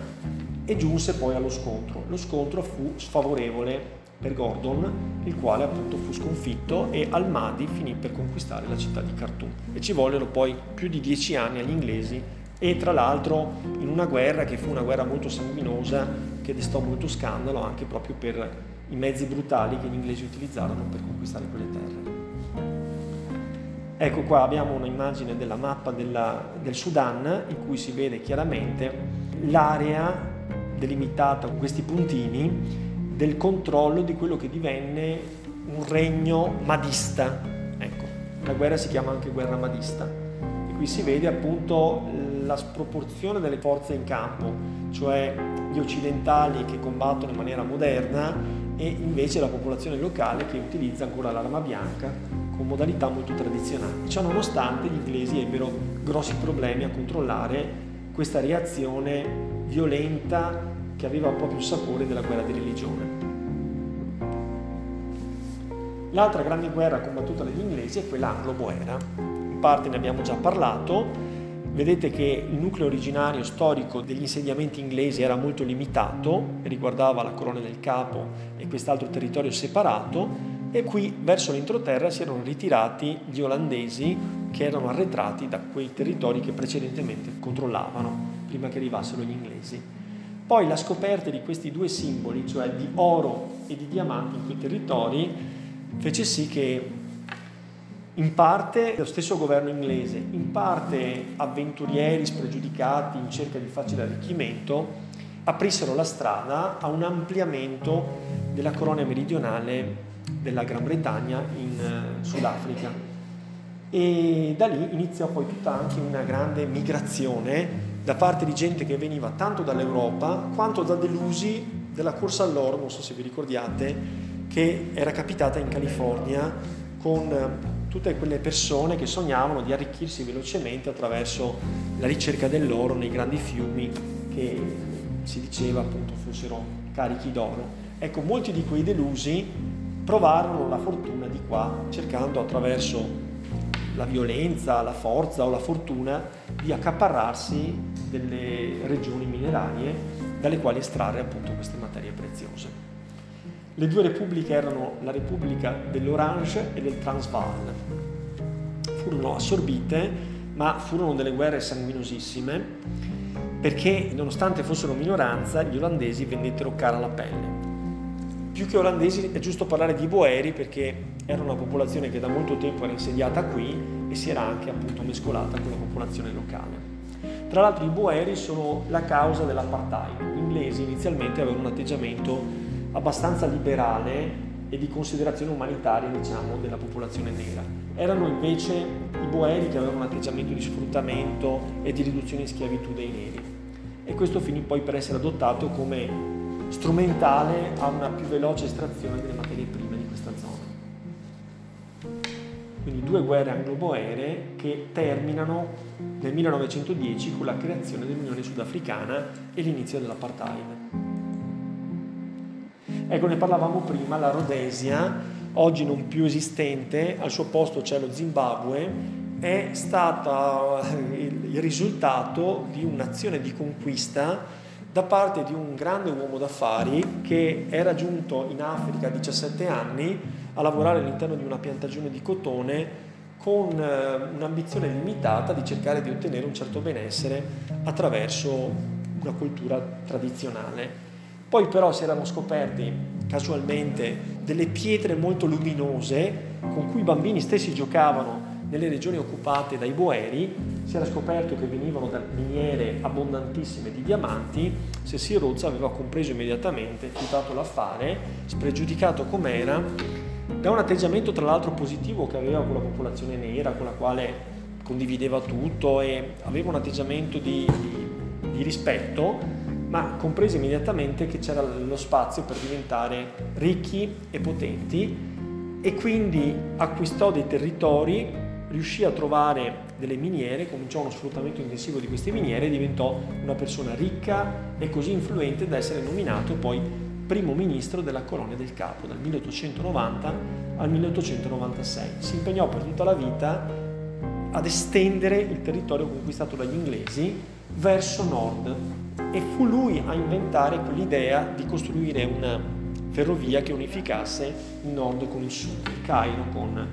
e giunse poi allo scontro. Lo scontro fu sfavorevole per Gordon, il quale appunto fu sconfitto e Al-Mahdi finì per conquistare la città di Khartoum. E ci vollero poi più di dieci anni agli inglesi e tra l'altro in una guerra che fu una guerra molto sanguinosa che destò molto scandalo anche proprio per i mezzi brutali che gli inglesi utilizzarono per conquistare quelle terre. Ecco qua abbiamo un'immagine della mappa della, del Sudan in cui si vede chiaramente l'area delimitata con questi puntini del controllo di quello che divenne un regno madista. Ecco, la guerra si chiama anche guerra madista. E qui si vede appunto la sproporzione delle forze in campo, cioè gli occidentali che combattono in maniera moderna e invece la popolazione locale che utilizza ancora l'arma bianca con modalità molto tradizionali. Ciò nonostante gli inglesi ebbero grossi problemi a controllare questa reazione violenta che aveva proprio il sapore della guerra di religione. L'altra grande guerra combattuta dagli inglesi è quella anglo-boera. In parte ne abbiamo già parlato, Vedete che il nucleo originario storico degli insediamenti inglesi era molto limitato, riguardava la corona del capo e quest'altro territorio separato, e qui verso l'entroterra si erano ritirati gli olandesi che erano arretrati da quei territori che precedentemente controllavano, prima che arrivassero gli inglesi. Poi la scoperta di questi due simboli, cioè di oro e di diamanti in quei territori, fece sì che in parte lo stesso governo inglese, in parte avventurieri spregiudicati in cerca di facile arricchimento, aprissero la strada a un ampliamento della colonia meridionale della Gran Bretagna in uh, Sudafrica. E da lì iniziò poi tutta anche una grande migrazione da parte di gente che veniva tanto dall'Europa quanto da delusi della corsa all'oro, non so se vi ricordiate, che era capitata in California con tutte quelle persone che sognavano di arricchirsi velocemente attraverso la ricerca dell'oro nei grandi fiumi che si diceva appunto fossero carichi d'oro. Ecco, molti di quei delusi provarono la fortuna di qua, cercando attraverso la violenza, la forza o la fortuna di accaparrarsi delle regioni minerarie dalle quali estrarre appunto queste materie. Le due repubbliche erano la Repubblica dell'Orange e del Transvaal. Furono assorbite, ma furono delle guerre sanguinosissime perché nonostante fossero minoranza, gli olandesi vendettero cara la pelle. Più che olandesi è giusto parlare di boeri perché era una popolazione che da molto tempo era insediata qui e si era anche appunto mescolata con la popolazione locale. Tra l'altro i boeri sono la causa dell'apartheid. Gli inglesi inizialmente avevano un atteggiamento abbastanza liberale e di considerazione umanitaria diciamo, della popolazione nera. Erano invece i boeri che avevano un atteggiamento di sfruttamento e di riduzione in schiavitù dei neri e questo finì poi per essere adottato come strumentale a una più veloce estrazione delle materie prime di questa zona. Quindi due guerre anglo-boere che terminano nel 1910 con la creazione dell'Unione Sudafricana e l'inizio dell'apartheid. Ecco, ne parlavamo prima, la Rhodesia, oggi non più esistente, al suo posto c'è lo Zimbabwe, è stata il risultato di un'azione di conquista da parte di un grande uomo d'affari che era giunto in Africa a 17 anni a lavorare all'interno di una piantagione di cotone con eh, un'ambizione limitata di cercare di ottenere un certo benessere attraverso una cultura tradizionale. Poi però si erano scoperti casualmente delle pietre molto luminose con cui i bambini stessi giocavano nelle regioni occupate dai boeri, si era scoperto che venivano da miniere abbondantissime di diamanti, Cecil Rhodes aveva compreso immediatamente, fiutato l'affare, spregiudicato com'era, da un atteggiamento tra l'altro positivo che aveva con la popolazione nera, con la quale condivideva tutto e aveva un atteggiamento di, di, di rispetto, ma comprese immediatamente che c'era lo spazio per diventare ricchi e potenti e quindi acquistò dei territori, riuscì a trovare delle miniere, cominciò uno sfruttamento intensivo di queste miniere e diventò una persona ricca e così influente da essere nominato poi primo ministro della colonia del Capo dal 1890 al 1896. Si impegnò per tutta la vita ad estendere il territorio conquistato dagli inglesi verso nord e fu lui a inventare quell'idea di costruire una ferrovia che unificasse il nord con il sud, il Cairo con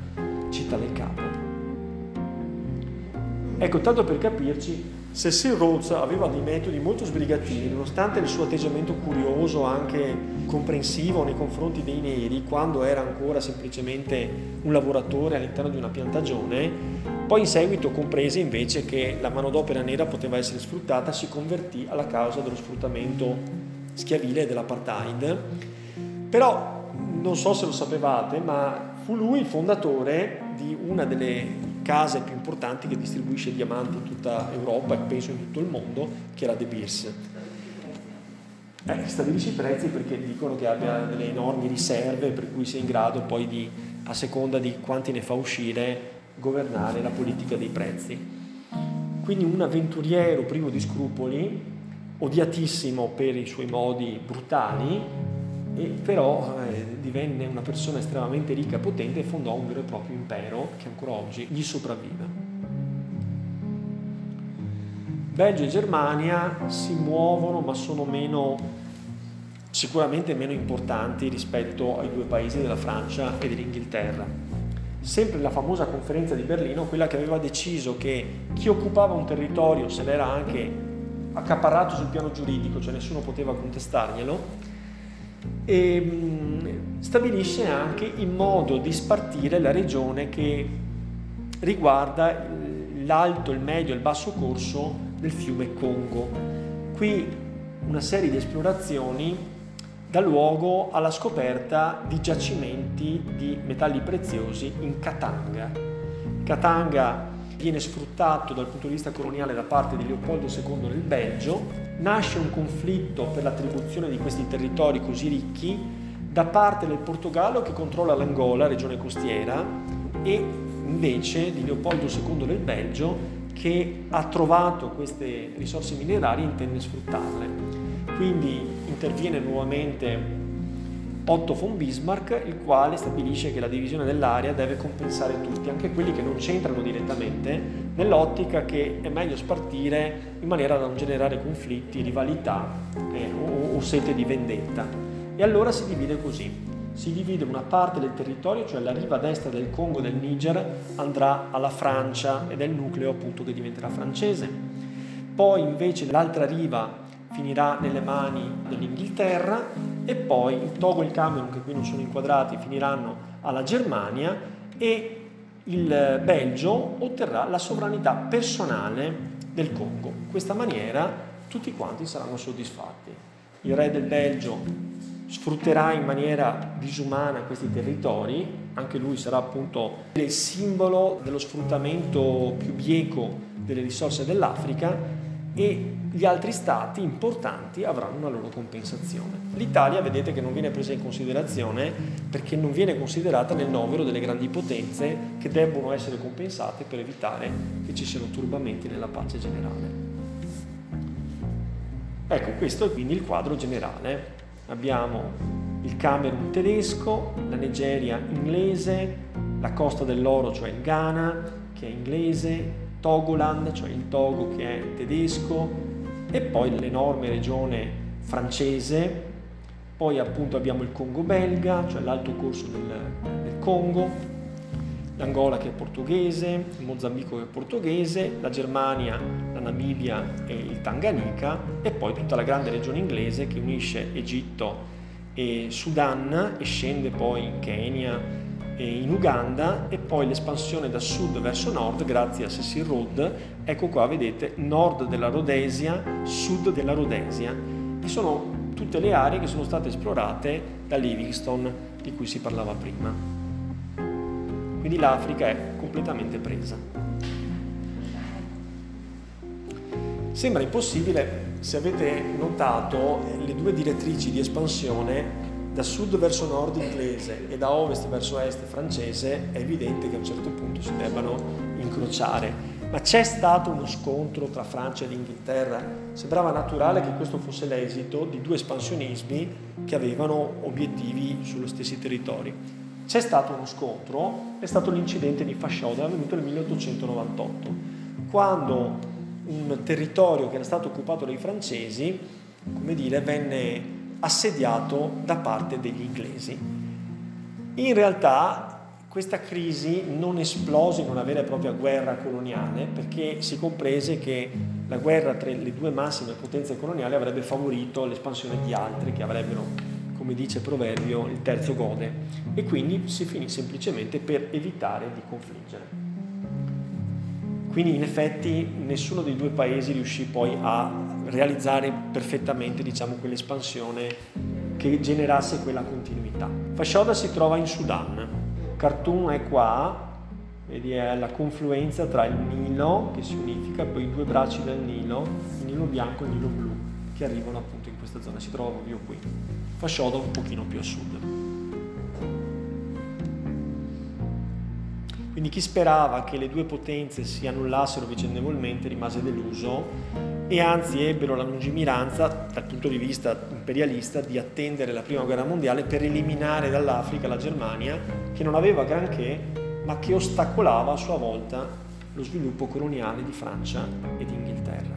Città del Capo. Ecco, tanto per capirci, Cecil Rhodes aveva dei metodi molto sbrigativi, nonostante il suo atteggiamento curioso, anche comprensivo nei confronti dei neri, quando era ancora semplicemente un lavoratore all'interno di una piantagione, poi in seguito comprese invece che la manodopera nera poteva essere sfruttata, si convertì alla causa dello sfruttamento schiavile dell'apartheid. Però non so se lo sapevate, ma fu lui il fondatore di una delle case più importanti che distribuisce diamanti in tutta Europa e penso in tutto il mondo, che era De Beers. Eh, stabilisce i prezzi perché dicono che abbia delle enormi riserve per cui sia in grado poi di, a seconda di quanti ne fa uscire, governare la politica dei prezzi. Quindi un avventuriero privo di scrupoli, odiatissimo per i suoi modi brutali, e però eh, divenne una persona estremamente ricca e potente e fondò un vero e proprio impero che ancora oggi gli sopravvive. Belgio e Germania si muovono ma sono meno, sicuramente meno importanti rispetto ai due paesi della Francia e dell'Inghilterra. Sempre la famosa conferenza di Berlino, quella che aveva deciso che chi occupava un territorio se l'era anche accaparrato sul piano giuridico, cioè nessuno poteva contestarglielo, e mm, stabilisce anche il modo di spartire la regione che riguarda l'alto, il medio e il basso corso del fiume Congo. Qui una serie di esplorazioni dà luogo alla scoperta di giacimenti di metalli preziosi in Katanga. Katanga viene sfruttato dal punto di vista coloniale da parte di Leopoldo II nel Belgio nasce un conflitto per l'attribuzione di questi territori così ricchi da parte del Portogallo che controlla l'Angola, regione costiera, e invece di Leopoldo II del Belgio che ha trovato queste risorse minerarie e intende sfruttarle. Quindi interviene nuovamente Otto von Bismarck, il quale stabilisce che la divisione dell'area deve compensare tutti, anche quelli che non c'entrano direttamente, nell'ottica che è meglio spartire in maniera da non generare conflitti, rivalità eh, o, o sete di vendetta. E allora si divide così. Si divide una parte del territorio, cioè la riva destra del Congo del Niger, andrà alla Francia ed è il nucleo appunto che diventerà francese. Poi invece l'altra riva finirà nelle mani dell'Inghilterra e poi il Togo e il Camerun, che qui non sono inquadrati, finiranno alla Germania e il Belgio otterrà la sovranità personale del Congo. In questa maniera tutti quanti saranno soddisfatti. Il re del Belgio sfrutterà in maniera disumana questi territori, anche lui sarà appunto il simbolo dello sfruttamento più bieco delle risorse dell'Africa e gli altri stati importanti avranno una loro compensazione. L'Italia vedete che non viene presa in considerazione perché non viene considerata nel novero delle grandi potenze che debbono essere compensate per evitare che ci siano turbamenti nella pace generale. Ecco, questo è quindi il quadro generale. Abbiamo il Camerun tedesco, la Nigeria inglese, la Costa dell'Oro, cioè il Ghana, che è inglese, Togoland, cioè il Togo che è tedesco, e poi l'enorme regione francese, poi appunto abbiamo il Congo belga, cioè l'alto corso del, del Congo, l'Angola che è portoghese, il Mozambico che è portoghese, la Germania, la Namibia e il Tanganyika e poi tutta la grande regione inglese che unisce Egitto e Sudan e scende poi in Kenya, in Uganda e poi l'espansione da sud verso nord grazie a Cecil Road, ecco qua vedete nord della Rhodesia, sud della Rhodesia e sono tutte le aree che sono state esplorate da Livingstone di cui si parlava prima. Quindi l'Africa è completamente presa. Sembra impossibile, se avete notato, le due direttrici di espansione da sud verso nord inglese e da ovest verso est francese, è evidente che a un certo punto si debbano incrociare. Ma c'è stato uno scontro tra Francia ed Inghilterra? Sembrava naturale che questo fosse l'esito di due espansionismi che avevano obiettivi sullo stessi territori. C'è stato uno scontro, è stato l'incidente di Fashoda avvenuto nel 1898, quando un territorio che era stato occupato dai francesi, come dire, venne assediato da parte degli inglesi. In realtà questa crisi non esplose in una vera e propria guerra coloniale perché si comprese che la guerra tra le due massime potenze coloniali avrebbe favorito l'espansione di altre che avrebbero, come dice proverbio, il terzo gode e quindi si finì semplicemente per evitare di confliggere. Quindi in effetti nessuno dei due paesi riuscì poi a realizzare perfettamente diciamo, quell'espansione che generasse quella continuità. Fashoda si trova in Sudan, Khartoum è qua, vedi è la confluenza tra il Nilo che si unifica, poi i due bracci del Nilo, il Nilo bianco e il Nilo blu, che arrivano appunto in questa zona, si trova proprio qui. Fashoda un pochino più a sud. Quindi chi sperava che le due potenze si annullassero vicendevolmente rimase deluso e anzi ebbero la lungimiranza dal punto di vista imperialista di attendere la prima guerra mondiale per eliminare dall'Africa la Germania che non aveva granché ma che ostacolava a sua volta lo sviluppo coloniale di Francia e di Inghilterra.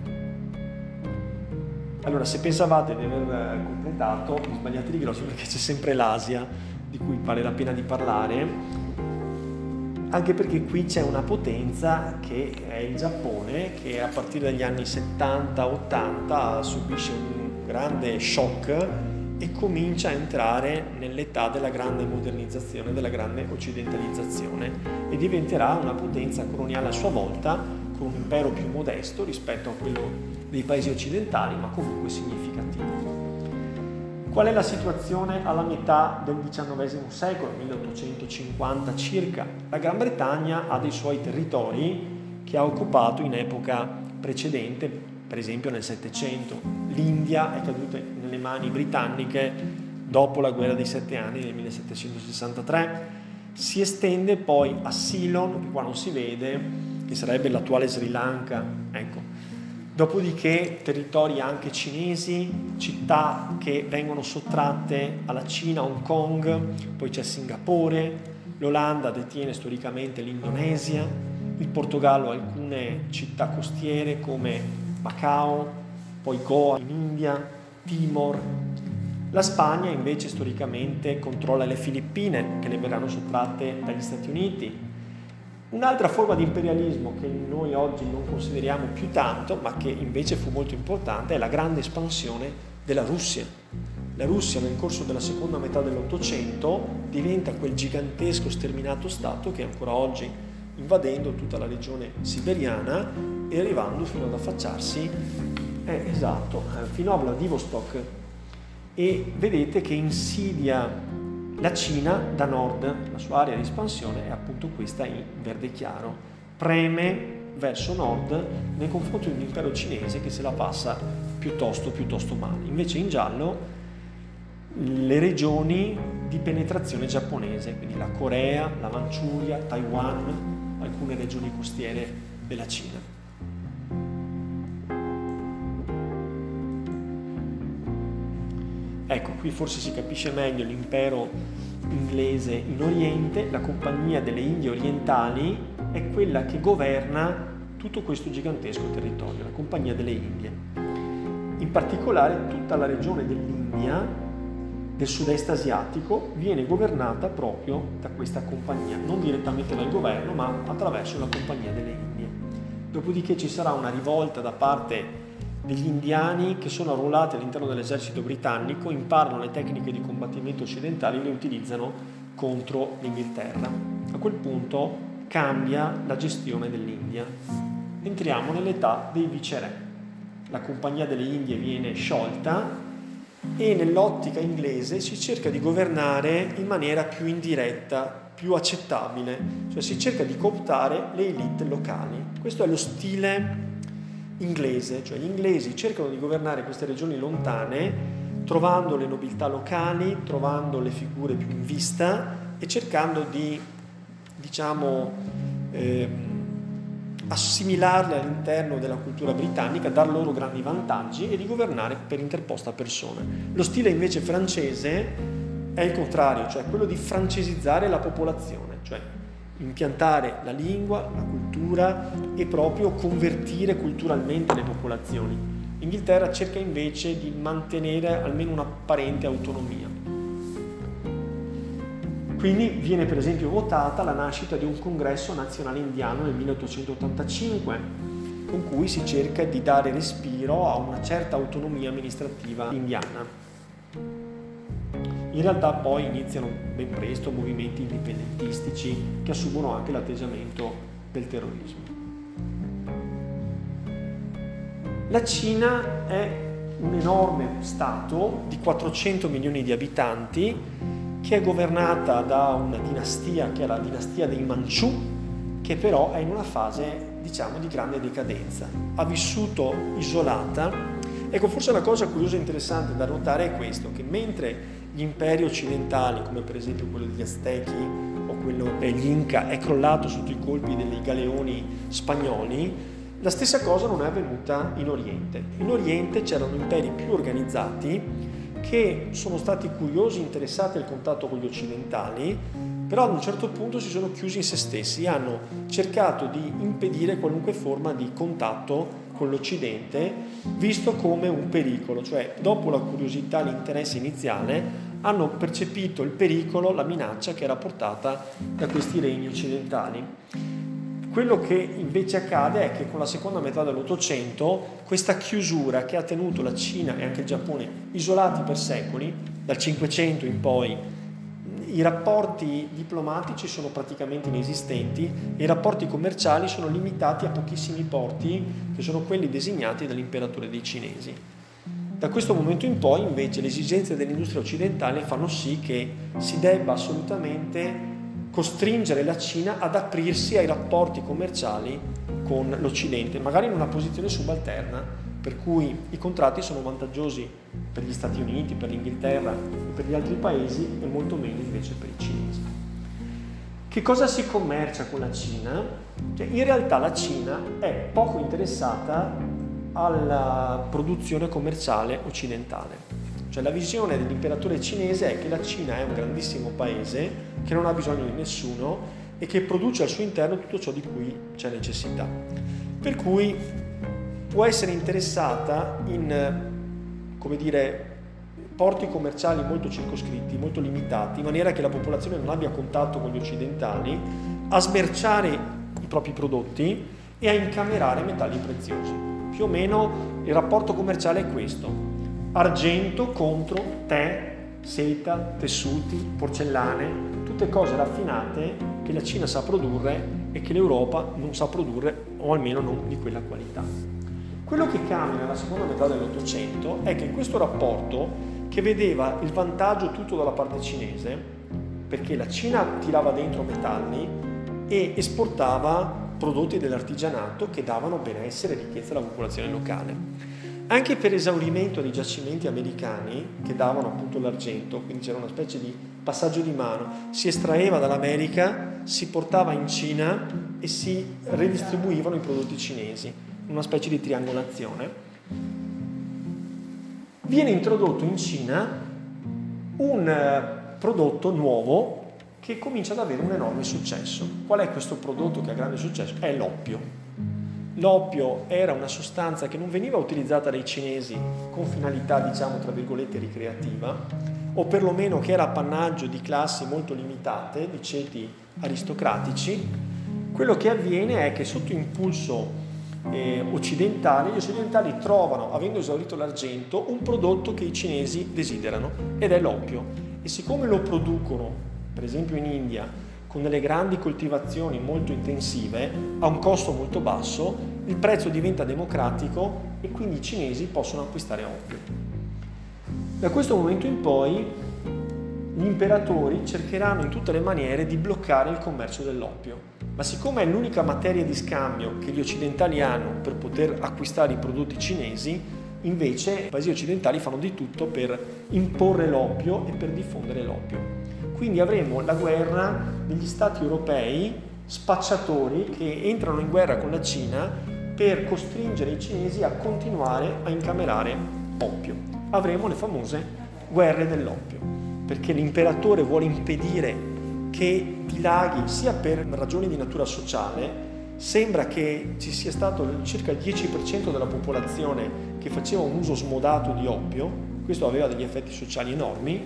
Allora, se pensavate di aver completato, vi sbagliate di grosso perché c'è sempre l'Asia di cui vale la pena di parlare anche perché qui c'è una potenza che è il Giappone che a partire dagli anni 70-80 subisce un grande shock e comincia a entrare nell'età della grande modernizzazione, della grande occidentalizzazione e diventerà una potenza coloniale a sua volta con un impero più modesto rispetto a quello dei paesi occidentali ma comunque significativo. Qual è la situazione alla metà del XIX secolo, 1850 circa? La Gran Bretagna ha dei suoi territori che ha occupato in epoca precedente, per esempio nel Settecento. L'India è caduta nelle mani britanniche dopo la guerra dei sette anni del 1763. Si estende poi a Ceylon, che qua non si vede, che sarebbe l'attuale Sri Lanka. Ecco, Dopodiché territori anche cinesi, città che vengono sottratte alla Cina, Hong Kong, poi c'è Singapore, l'Olanda detiene storicamente l'Indonesia, il Portogallo alcune città costiere come Macao, poi Goa in India, Timor. La Spagna invece storicamente controlla le Filippine che le verranno sottratte dagli Stati Uniti, Un'altra forma di imperialismo che noi oggi non consideriamo più tanto, ma che invece fu molto importante, è la grande espansione della Russia. La Russia nel corso della seconda metà dell'Ottocento diventa quel gigantesco sterminato Stato che ancora oggi invadendo tutta la regione siberiana e arrivando fino ad affacciarsi, eh, esatto, eh, fino a Vladivostok. E vedete che insidia la Cina da nord, la sua area di espansione è appunto questa in verde chiaro, preme verso nord nei confronti di un impero cinese che se la passa piuttosto, piuttosto male. Invece in giallo le regioni di penetrazione giapponese, quindi la Corea, la Manciuria, Taiwan, alcune regioni costiere della Cina. Ecco, qui forse si capisce meglio l'impero inglese in Oriente, la Compagnia delle Indie Orientali è quella che governa tutto questo gigantesco territorio, la Compagnia delle Indie. In particolare tutta la regione dell'India, del sud-est asiatico, viene governata proprio da questa compagnia, non direttamente dal governo, ma attraverso la Compagnia delle Indie. Dopodiché ci sarà una rivolta da parte degli indiani che sono arruolati all'interno dell'esercito britannico, imparano le tecniche di combattimento occidentali e le utilizzano contro l'Inghilterra. A quel punto cambia la gestione dell'India. Entriamo nell'età dei viceré. La Compagnia delle Indie viene sciolta e nell'ottica inglese si cerca di governare in maniera più indiretta, più accettabile, cioè si cerca di cooptare le elite locali. Questo è lo stile inglese, cioè gli inglesi cercano di governare queste regioni lontane trovando le nobiltà locali, trovando le figure più in vista e cercando di, diciamo, eh, assimilarle all'interno della cultura britannica, dar loro grandi vantaggi e di governare per interposta persona. Lo stile invece francese è il contrario, cioè quello di francesizzare la popolazione, cioè impiantare la lingua, la cultura e proprio convertire culturalmente le popolazioni. L'Inghilterra cerca invece di mantenere almeno un'apparente autonomia. Quindi viene per esempio votata la nascita di un congresso nazionale indiano nel 1885, con cui si cerca di dare respiro a una certa autonomia amministrativa indiana. In realtà poi iniziano ben presto movimenti indipendentistici che assumono anche l'atteggiamento del terrorismo. La Cina è un enorme Stato di 400 milioni di abitanti che è governata da una dinastia che è la dinastia dei Manciù, che però è in una fase diciamo di grande decadenza. Ha vissuto isolata. Ecco, forse una cosa curiosa e interessante da notare è questo, che mentre gli imperi occidentali, come per esempio quello degli Aztechi o quello degli Inca, è crollato sotto i colpi dei galeoni spagnoli, la stessa cosa non è avvenuta in Oriente. In Oriente c'erano imperi più organizzati che sono stati curiosi, interessati al contatto con gli occidentali, però ad un certo punto si sono chiusi in se stessi, hanno cercato di impedire qualunque forma di contatto con l'Occidente, visto come un pericolo, cioè dopo la curiosità, l'interesse iniziale, hanno percepito il pericolo, la minaccia che era portata da questi regni occidentali. Quello che invece accade è che con la seconda metà dell'Ottocento questa chiusura che ha tenuto la Cina e anche il Giappone isolati per secoli, dal Cinquecento in poi, i rapporti diplomatici sono praticamente inesistenti e i rapporti commerciali sono limitati a pochissimi porti che sono quelli designati dall'imperatore dei cinesi. Da questo momento in poi invece le esigenze dell'industria occidentale fanno sì che si debba assolutamente costringere la Cina ad aprirsi ai rapporti commerciali con l'Occidente, magari in una posizione subalterna, per cui i contratti sono vantaggiosi per gli Stati Uniti, per l'Inghilterra e per gli altri paesi e molto meno invece per i cinesi. Che cosa si commercia con la Cina? Cioè, in realtà la Cina è poco interessata alla produzione commerciale occidentale. Cioè la visione dell'imperatore cinese è che la Cina è un grandissimo paese che non ha bisogno di nessuno e che produce al suo interno tutto ciò di cui c'è necessità. Per cui può essere interessata in, come dire, porti commerciali molto circoscritti, molto limitati, in maniera che la popolazione non abbia contatto con gli occidentali, a smerciare i propri prodotti e a incamerare metalli preziosi. Più o meno il rapporto commerciale è questo argento contro tè, seta, tessuti, porcellane, tutte cose raffinate che la Cina sa produrre e che l'Europa non sa produrre o almeno non di quella qualità. Quello che cambia nella seconda metà dell'Ottocento è che questo rapporto che vedeva il vantaggio tutto dalla parte cinese, perché la Cina tirava dentro metalli e esportava prodotti dell'artigianato che davano benessere e ricchezza alla popolazione locale. Anche per esaurimento dei giacimenti americani che davano appunto l'argento, quindi c'era una specie di passaggio di mano, si estraeva dall'America, si portava in Cina e si redistribuivano i prodotti cinesi, una specie di triangolazione. Viene introdotto in Cina un eh, prodotto nuovo che comincia ad avere un enorme successo. Qual è questo prodotto che ha grande successo? È l'oppio. L'oppio era una sostanza che non veniva utilizzata dai cinesi con finalità, diciamo, tra virgolette, ricreativa, o perlomeno che era appannaggio di classi molto limitate, di ceti aristocratici. Quello che avviene è che sotto impulso eh, occidentale, gli occidentali trovano, avendo esaurito l'argento, un prodotto che i cinesi desiderano ed è l'oppio. E siccome lo producono, per esempio in India, con delle grandi coltivazioni molto intensive, a un costo molto basso, il prezzo diventa democratico e quindi i cinesi possono acquistare oppio. Da questo momento in poi gli imperatori cercheranno in tutte le maniere di bloccare il commercio dell'oppio, ma siccome è l'unica materia di scambio che gli occidentali hanno per poter acquistare i prodotti cinesi, invece i paesi occidentali fanno di tutto per imporre l'oppio e per diffondere l'oppio. Quindi avremo la guerra degli stati europei spacciatori che entrano in guerra con la Cina per costringere i cinesi a continuare a incamerare oppio. Avremo le famose guerre dell'oppio, perché l'imperatore vuole impedire che dilaghi sia per ragioni di natura sociale, sembra che ci sia stato circa il 10% della popolazione che faceva un uso smodato di oppio, questo aveva degli effetti sociali enormi,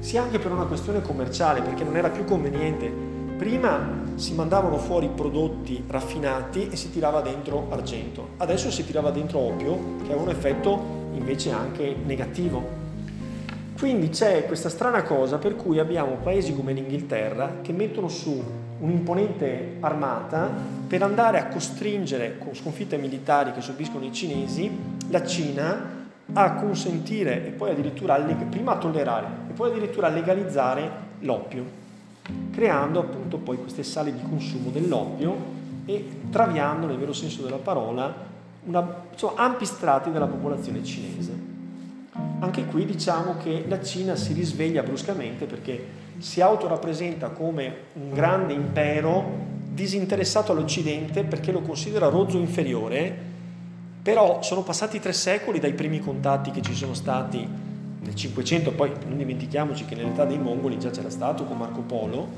sia anche per una questione commerciale, perché non era più conveniente. Prima si mandavano fuori prodotti raffinati e si tirava dentro argento, adesso si tirava dentro oppio, che ha un effetto invece anche negativo. Quindi c'è questa strana cosa per cui abbiamo paesi come l'Inghilterra che mettono su un'imponente armata per andare a costringere con sconfitte militari che subiscono i cinesi la Cina a consentire e poi addirittura prima a tollerare e poi addirittura a legalizzare l'oppio, creando appunto poi queste sale di consumo dell'oppio e traviando nel vero senso della parola una, insomma, ampi strati della popolazione cinese. Anche qui diciamo che la Cina si risveglia bruscamente perché si autorappresenta come un grande impero disinteressato all'Occidente perché lo considera rozzo inferiore, però sono passati tre secoli dai primi contatti che ci sono stati nel Cinquecento, poi non dimentichiamoci che nell'età dei Mongoli già c'era stato con Marco Polo,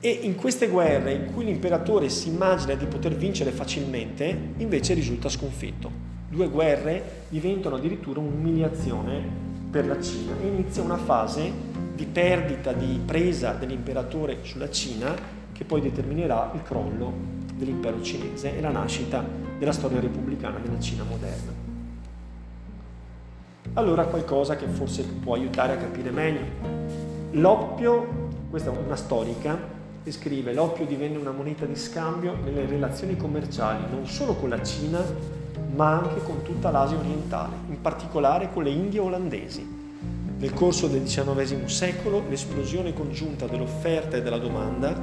e in queste guerre in cui l'imperatore si immagina di poter vincere facilmente, invece risulta sconfitto. Due guerre diventano addirittura un'umiliazione per la Cina e inizia una fase di perdita, di presa dell'imperatore sulla Cina che poi determinerà il crollo dell'impero cinese e la nascita della storia repubblicana della Cina moderna. Allora qualcosa che forse può aiutare a capire meglio. L'oppio, questa è una storica, e scrive l'oppio divenne una moneta di scambio nelle relazioni commerciali non solo con la Cina ma anche con tutta l'Asia orientale, in particolare con le Indie olandesi. Nel corso del XIX secolo l'esplosione congiunta dell'offerta e della domanda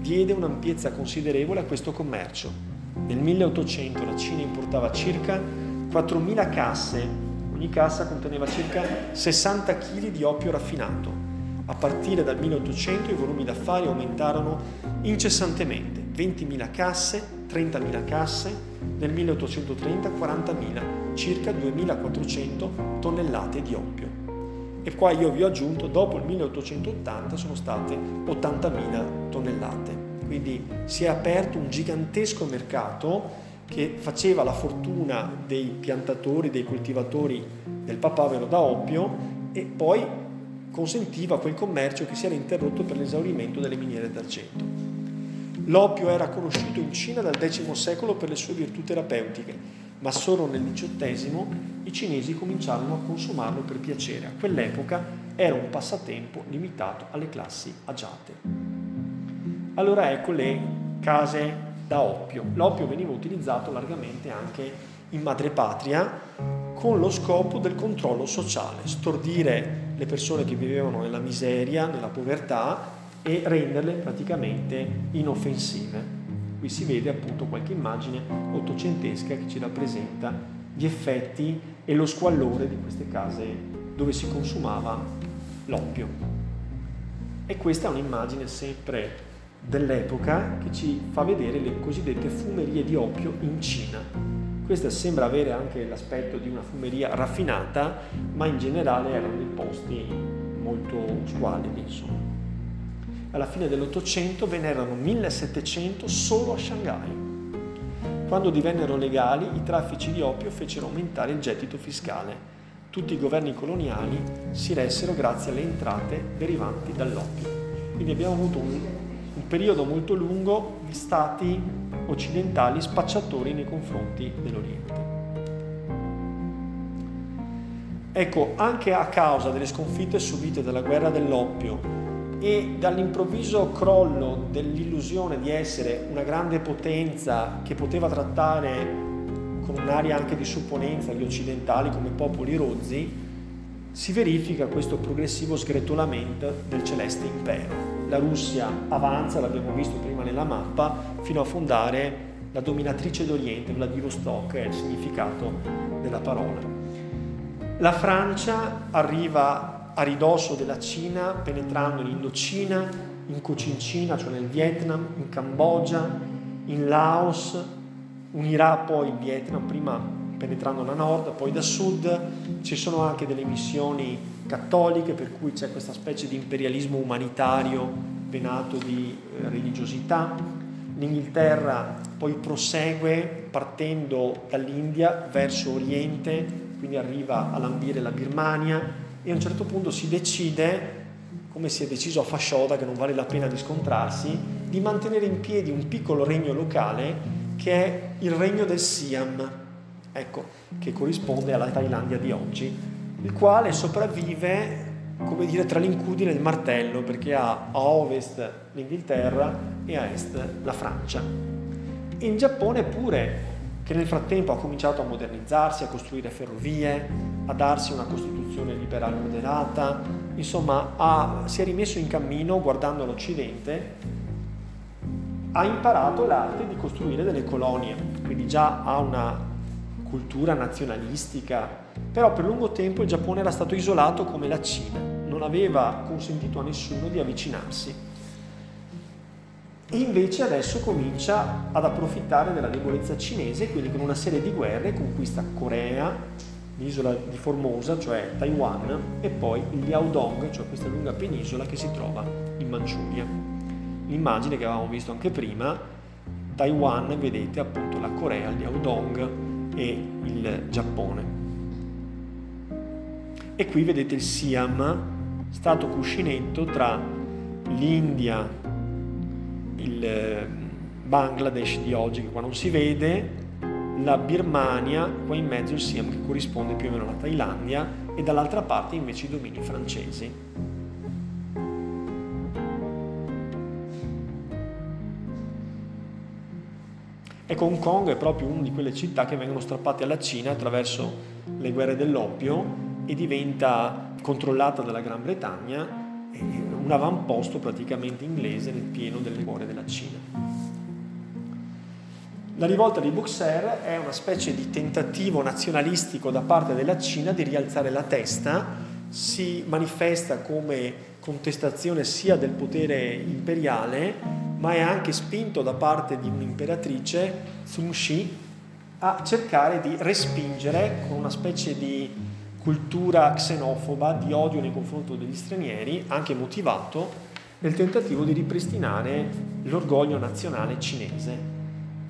diede un'ampiezza considerevole a questo commercio. Nel 1800 la Cina importava circa 4.000 casse, ogni cassa conteneva circa 60 kg di oppio raffinato. A partire dal 1800 i volumi d'affari aumentarono incessantemente, 20.000 casse, 30.000 casse, nel 1830 40.000, circa 2.400 tonnellate di oppio. E qua io vi ho aggiunto, dopo il 1880 sono state 80.000 tonnellate. Quindi si è aperto un gigantesco mercato che faceva la fortuna dei piantatori, dei coltivatori del papavero da oppio e poi consentiva quel commercio che si era interrotto per l'esaurimento delle miniere d'argento. L'oppio era conosciuto in Cina dal X secolo per le sue virtù terapeutiche, ma solo nel XVIII i cinesi cominciarono a consumarlo per piacere. A quell'epoca era un passatempo limitato alle classi agiate. Allora ecco le case da oppio. L'oppio veniva utilizzato largamente anche in madrepatria con lo scopo del controllo sociale, stordire le persone che vivevano nella miseria, nella povertà e renderle praticamente inoffensive. Qui si vede appunto qualche immagine ottocentesca che ci rappresenta gli effetti e lo squallore di queste case dove si consumava l'oppio. E questa è un'immagine sempre dell'epoca che ci fa vedere le cosiddette fumerie di oppio in Cina. Questa sembra avere anche l'aspetto di una fumeria raffinata, ma in generale erano dei posti molto squalidi. Insomma. Alla fine dell'Ottocento ve n'erano 1700 solo a Shanghai. Quando divennero legali, i traffici di oppio fecero aumentare il gettito fiscale. Tutti i governi coloniali si ressero grazie alle entrate derivanti dall'oppio. Quindi abbiamo avuto un, un periodo molto lungo di stati occidentali spacciatori nei confronti dell'Oriente. Ecco, anche a causa delle sconfitte subite dalla guerra dell'oppio e dall'improvviso crollo dell'illusione di essere una grande potenza che poteva trattare con un'aria anche di supponenza gli occidentali come popoli rozzi, si verifica questo progressivo sgretolamento del celeste impero la Russia avanza, l'abbiamo visto prima nella mappa, fino a fondare la dominatrice d'Oriente, Vladivostok è il significato della parola. La Francia arriva a ridosso della Cina, penetrando in Indocina, in Cocincina, cioè nel Vietnam, in Cambogia, in Laos, unirà poi il Vietnam, prima penetrando da nord, poi da sud. Ci sono anche delle missioni cattoliche, per cui c'è questa specie di imperialismo umanitario venato di eh, religiosità. L'Inghilterra poi prosegue partendo dall'India verso Oriente, quindi arriva a lambire la Birmania e a un certo punto si decide, come si è deciso a Fascioda, che non vale la pena di scontrarsi, di mantenere in piedi un piccolo regno locale che è il regno del Siam, ecco, che corrisponde alla Thailandia di oggi, il quale sopravvive, come dire, tra l'incudine e il martello, perché ha a ovest l'Inghilterra e a est la Francia. In Giappone pure che nel frattempo ha cominciato a modernizzarsi, a costruire ferrovie, a darsi una costituzione liberale moderata, insomma ha, si è rimesso in cammino guardando l'Occidente, ha imparato l'arte di costruire delle colonie, quindi già ha una cultura nazionalistica, però per lungo tempo il Giappone era stato isolato come la Cina, non aveva consentito a nessuno di avvicinarsi. E invece adesso comincia ad approfittare della debolezza cinese, quindi con una serie di guerre conquista Corea, l'isola di Formosa, cioè Taiwan, e poi il Liaodong, cioè questa lunga penisola che si trova in Manciuria. L'immagine che avevamo visto anche prima, Taiwan, vedete appunto la Corea, il Liaodong e il Giappone. E qui vedete il Siam, stato cuscinetto tra l'India, il eh, Bangladesh di oggi che qua non si vede, la Birmania, qua in mezzo il Siam che corrisponde più o meno alla Thailandia e dall'altra parte invece i domini francesi. Ecco, Hong Kong è proprio una di quelle città che vengono strappate alla Cina attraverso le guerre dell'oppio e diventa controllata dalla Gran Bretagna un avamposto praticamente inglese nel pieno delle cuore della Cina. La rivolta di Buxer è una specie di tentativo nazionalistico da parte della Cina di rialzare la testa, si manifesta come contestazione sia del potere imperiale, ma è anche spinto da parte di un'imperatrice, Sun Shi, a cercare di respingere con una specie di cultura xenofoba, di odio nei confronti degli stranieri, anche motivato, nel tentativo di ripristinare l'orgoglio nazionale cinese.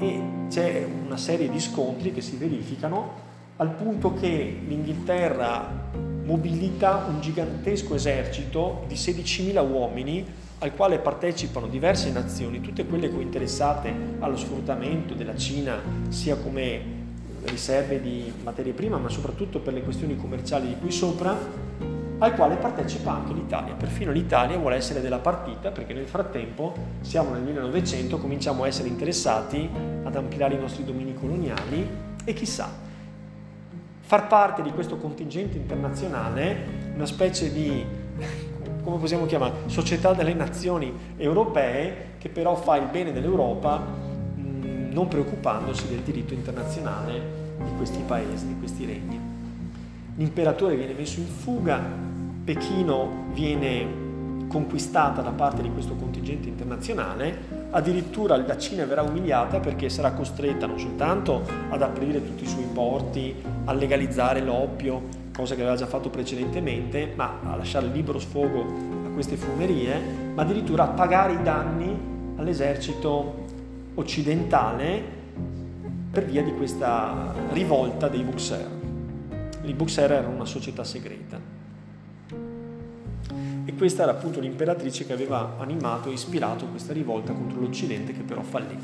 E c'è una serie di scontri che si verificano al punto che l'Inghilterra mobilita un gigantesco esercito di 16.000 uomini al quale partecipano diverse nazioni, tutte quelle cointeressate allo sfruttamento della Cina sia come riserve di materie prime, ma soprattutto per le questioni commerciali di qui sopra, al quale partecipa anche l'Italia. Perfino l'Italia vuole essere della partita perché nel frattempo siamo nel 1900, cominciamo a essere interessati ad ampliare i nostri domini coloniali e chissà, far parte di questo contingente internazionale, una specie di, come possiamo chiamare, società delle nazioni europee che però fa il bene dell'Europa non preoccupandosi del diritto internazionale di questi paesi, di questi regni. L'imperatore viene messo in fuga, Pechino viene conquistata da parte di questo contingente internazionale, addirittura la Cina verrà umiliata perché sarà costretta non soltanto ad aprire tutti i suoi porti, a legalizzare l'oppio, cosa che aveva già fatto precedentemente, ma a lasciare libero sfogo a queste fumerie, ma addirittura a pagare i danni all'esercito occidentale per via di questa rivolta dei Buxer. I Buxer erano una società segreta. Questa era appunto l'imperatrice che aveva animato e ispirato questa rivolta contro l'Occidente che però fallì.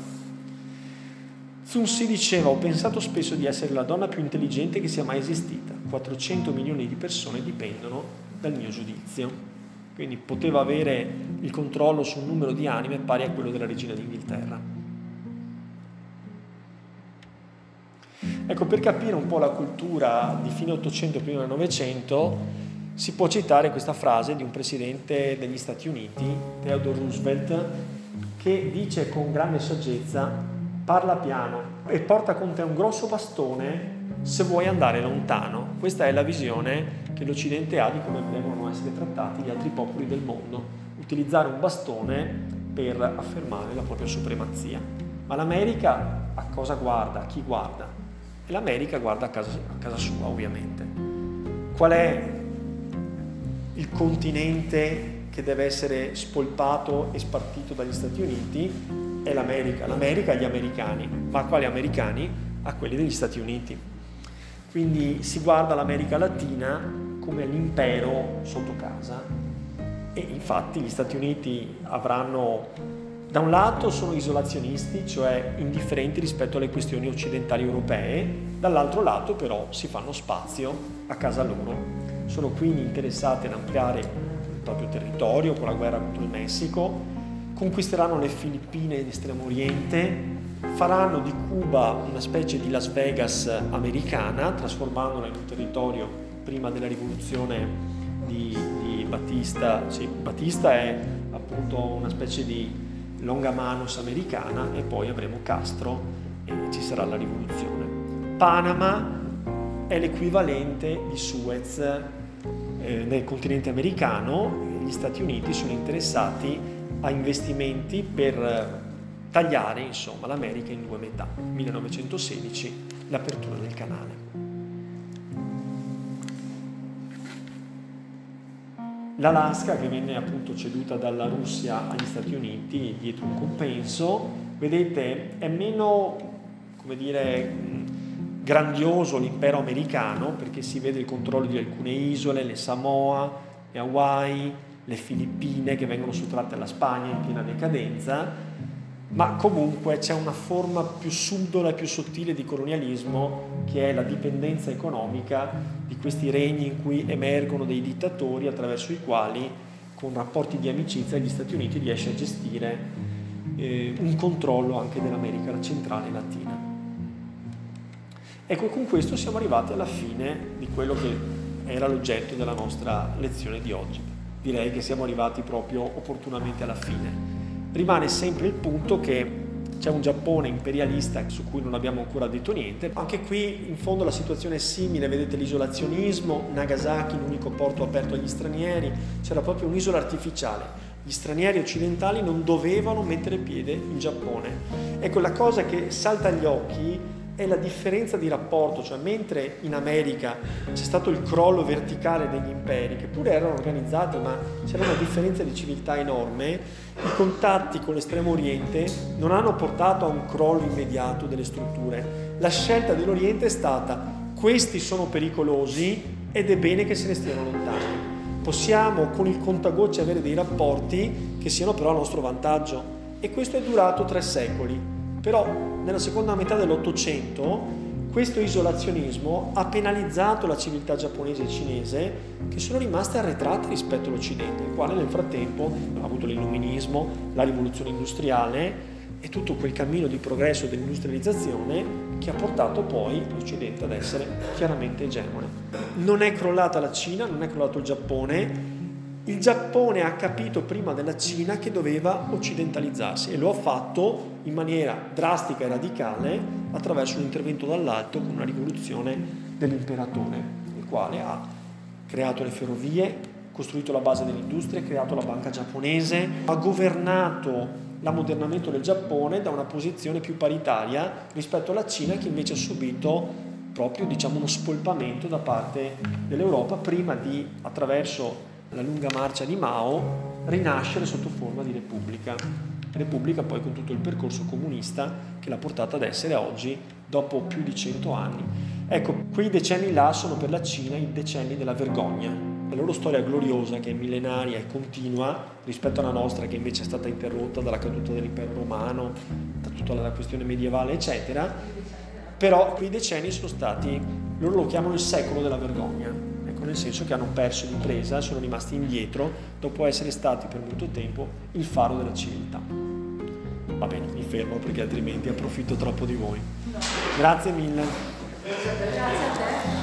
Sun Si diceva, ho pensato spesso di essere la donna più intelligente che sia mai esistita. 400 milioni di persone dipendono dal mio giudizio. Quindi poteva avere il controllo su un numero di anime pari a quello della regina d'Inghilterra. Ecco, per capire un po' la cultura di fine 800 e prima del Novecento, si può citare questa frase di un presidente degli Stati Uniti, Theodore Roosevelt, che dice con grande saggezza, parla piano e porta con te un grosso bastone se vuoi andare lontano. Questa è la visione che l'Occidente ha di come devono essere trattati gli altri popoli del mondo, utilizzare un bastone per affermare la propria supremazia. Ma l'America a cosa guarda? A chi guarda? E l'America guarda a casa, a casa sua, ovviamente. Qual è il continente che deve essere spolpato e spartito dagli Stati Uniti? È l'America. L'America agli americani. Ma a quali americani? A quelli degli Stati Uniti. Quindi si guarda l'America Latina come l'impero sotto casa e infatti gli Stati Uniti avranno da un lato sono isolazionisti, cioè indifferenti rispetto alle questioni occidentali europee, dall'altro lato però si fanno spazio a casa loro. Sono quindi interessati ad ampliare il proprio territorio con la guerra contro il Messico, conquisteranno le Filippine in Estremo Oriente, faranno di Cuba una specie di Las Vegas americana, trasformandola in un territorio prima della rivoluzione di, di Battista. Sì, Battista è appunto una specie di Longamanus americana e poi avremo Castro e ci sarà la rivoluzione. Panama è l'equivalente di Suez eh, nel continente americano, gli Stati Uniti sono interessati a investimenti per tagliare insomma, l'America in due metà. 1916 l'apertura del canale. L'Alaska che venne appunto ceduta dalla Russia agli Stati Uniti dietro un compenso, vedete è meno, come dire, grandioso l'impero americano perché si vede il controllo di alcune isole, le Samoa, le Hawaii, le Filippine che vengono sottratte alla Spagna in piena decadenza, ma comunque c'è una forma più subdola e più sottile di colonialismo che è la dipendenza economica di questi regni in cui emergono dei dittatori attraverso i quali con rapporti di amicizia gli Stati Uniti riesce a gestire eh, un controllo anche dell'America centrale e latina. Ecco, con questo siamo arrivati alla fine di quello che era l'oggetto della nostra lezione di oggi. Direi che siamo arrivati proprio opportunamente alla fine rimane sempre il punto che c'è un Giappone imperialista su cui non abbiamo ancora detto niente. Anche qui in fondo la situazione è simile, vedete l'isolazionismo, Nagasaki l'unico porto aperto agli stranieri, c'era proprio un'isola artificiale. Gli stranieri occidentali non dovevano mettere piede in Giappone. Ecco, la cosa che salta agli occhi è la differenza di rapporto, cioè mentre in America c'è stato il crollo verticale degli imperi, che pure erano organizzati, ma c'era una differenza di civiltà enorme, i contatti con l'estremo oriente non hanno portato a un crollo immediato delle strutture. La scelta dell'Oriente è stata questi sono pericolosi ed è bene che se ne stiano lontani. Possiamo con il contagocce avere dei rapporti che siano però a nostro vantaggio e questo è durato tre secoli. Però nella seconda metà dell'Ottocento questo isolazionismo ha penalizzato la civiltà giapponese e cinese che sono rimaste arretrate rispetto all'Occidente, il quale nel frattempo ha avuto l'illuminismo, la rivoluzione industriale e tutto quel cammino di progresso dell'industrializzazione che ha portato poi l'Occidente ad essere chiaramente egemone. Non è crollata la Cina, non è crollato il Giappone, il Giappone ha capito prima della Cina che doveva occidentalizzarsi e lo ha fatto in maniera drastica e radicale attraverso un intervento dall'alto con una rivoluzione dell'imperatore, il quale ha creato le ferrovie, costruito la base dell'industria, creato la banca giapponese, ha governato l'ammodernamento del Giappone da una posizione più paritaria rispetto alla Cina che invece ha subito proprio diciamo, uno spolpamento da parte dell'Europa prima di, attraverso la lunga marcia di Mao, rinascere sotto forma di repubblica. Repubblica poi con tutto il percorso comunista che l'ha portata ad essere oggi dopo più di cento anni. Ecco, quei decenni là sono per la Cina i decenni della vergogna. La loro storia gloriosa, che è millenaria e continua, rispetto alla nostra, che invece è stata interrotta dalla caduta dell'impero romano, da tutta la questione medievale, eccetera, però quei decenni sono stati, loro lo chiamano il secolo della vergogna nel senso che hanno perso l'impresa, sono rimasti indietro dopo essere stati per molto tempo il faro della civiltà. Va bene, mi fermo perché altrimenti approfitto troppo di voi. Grazie mille. Grazie a te.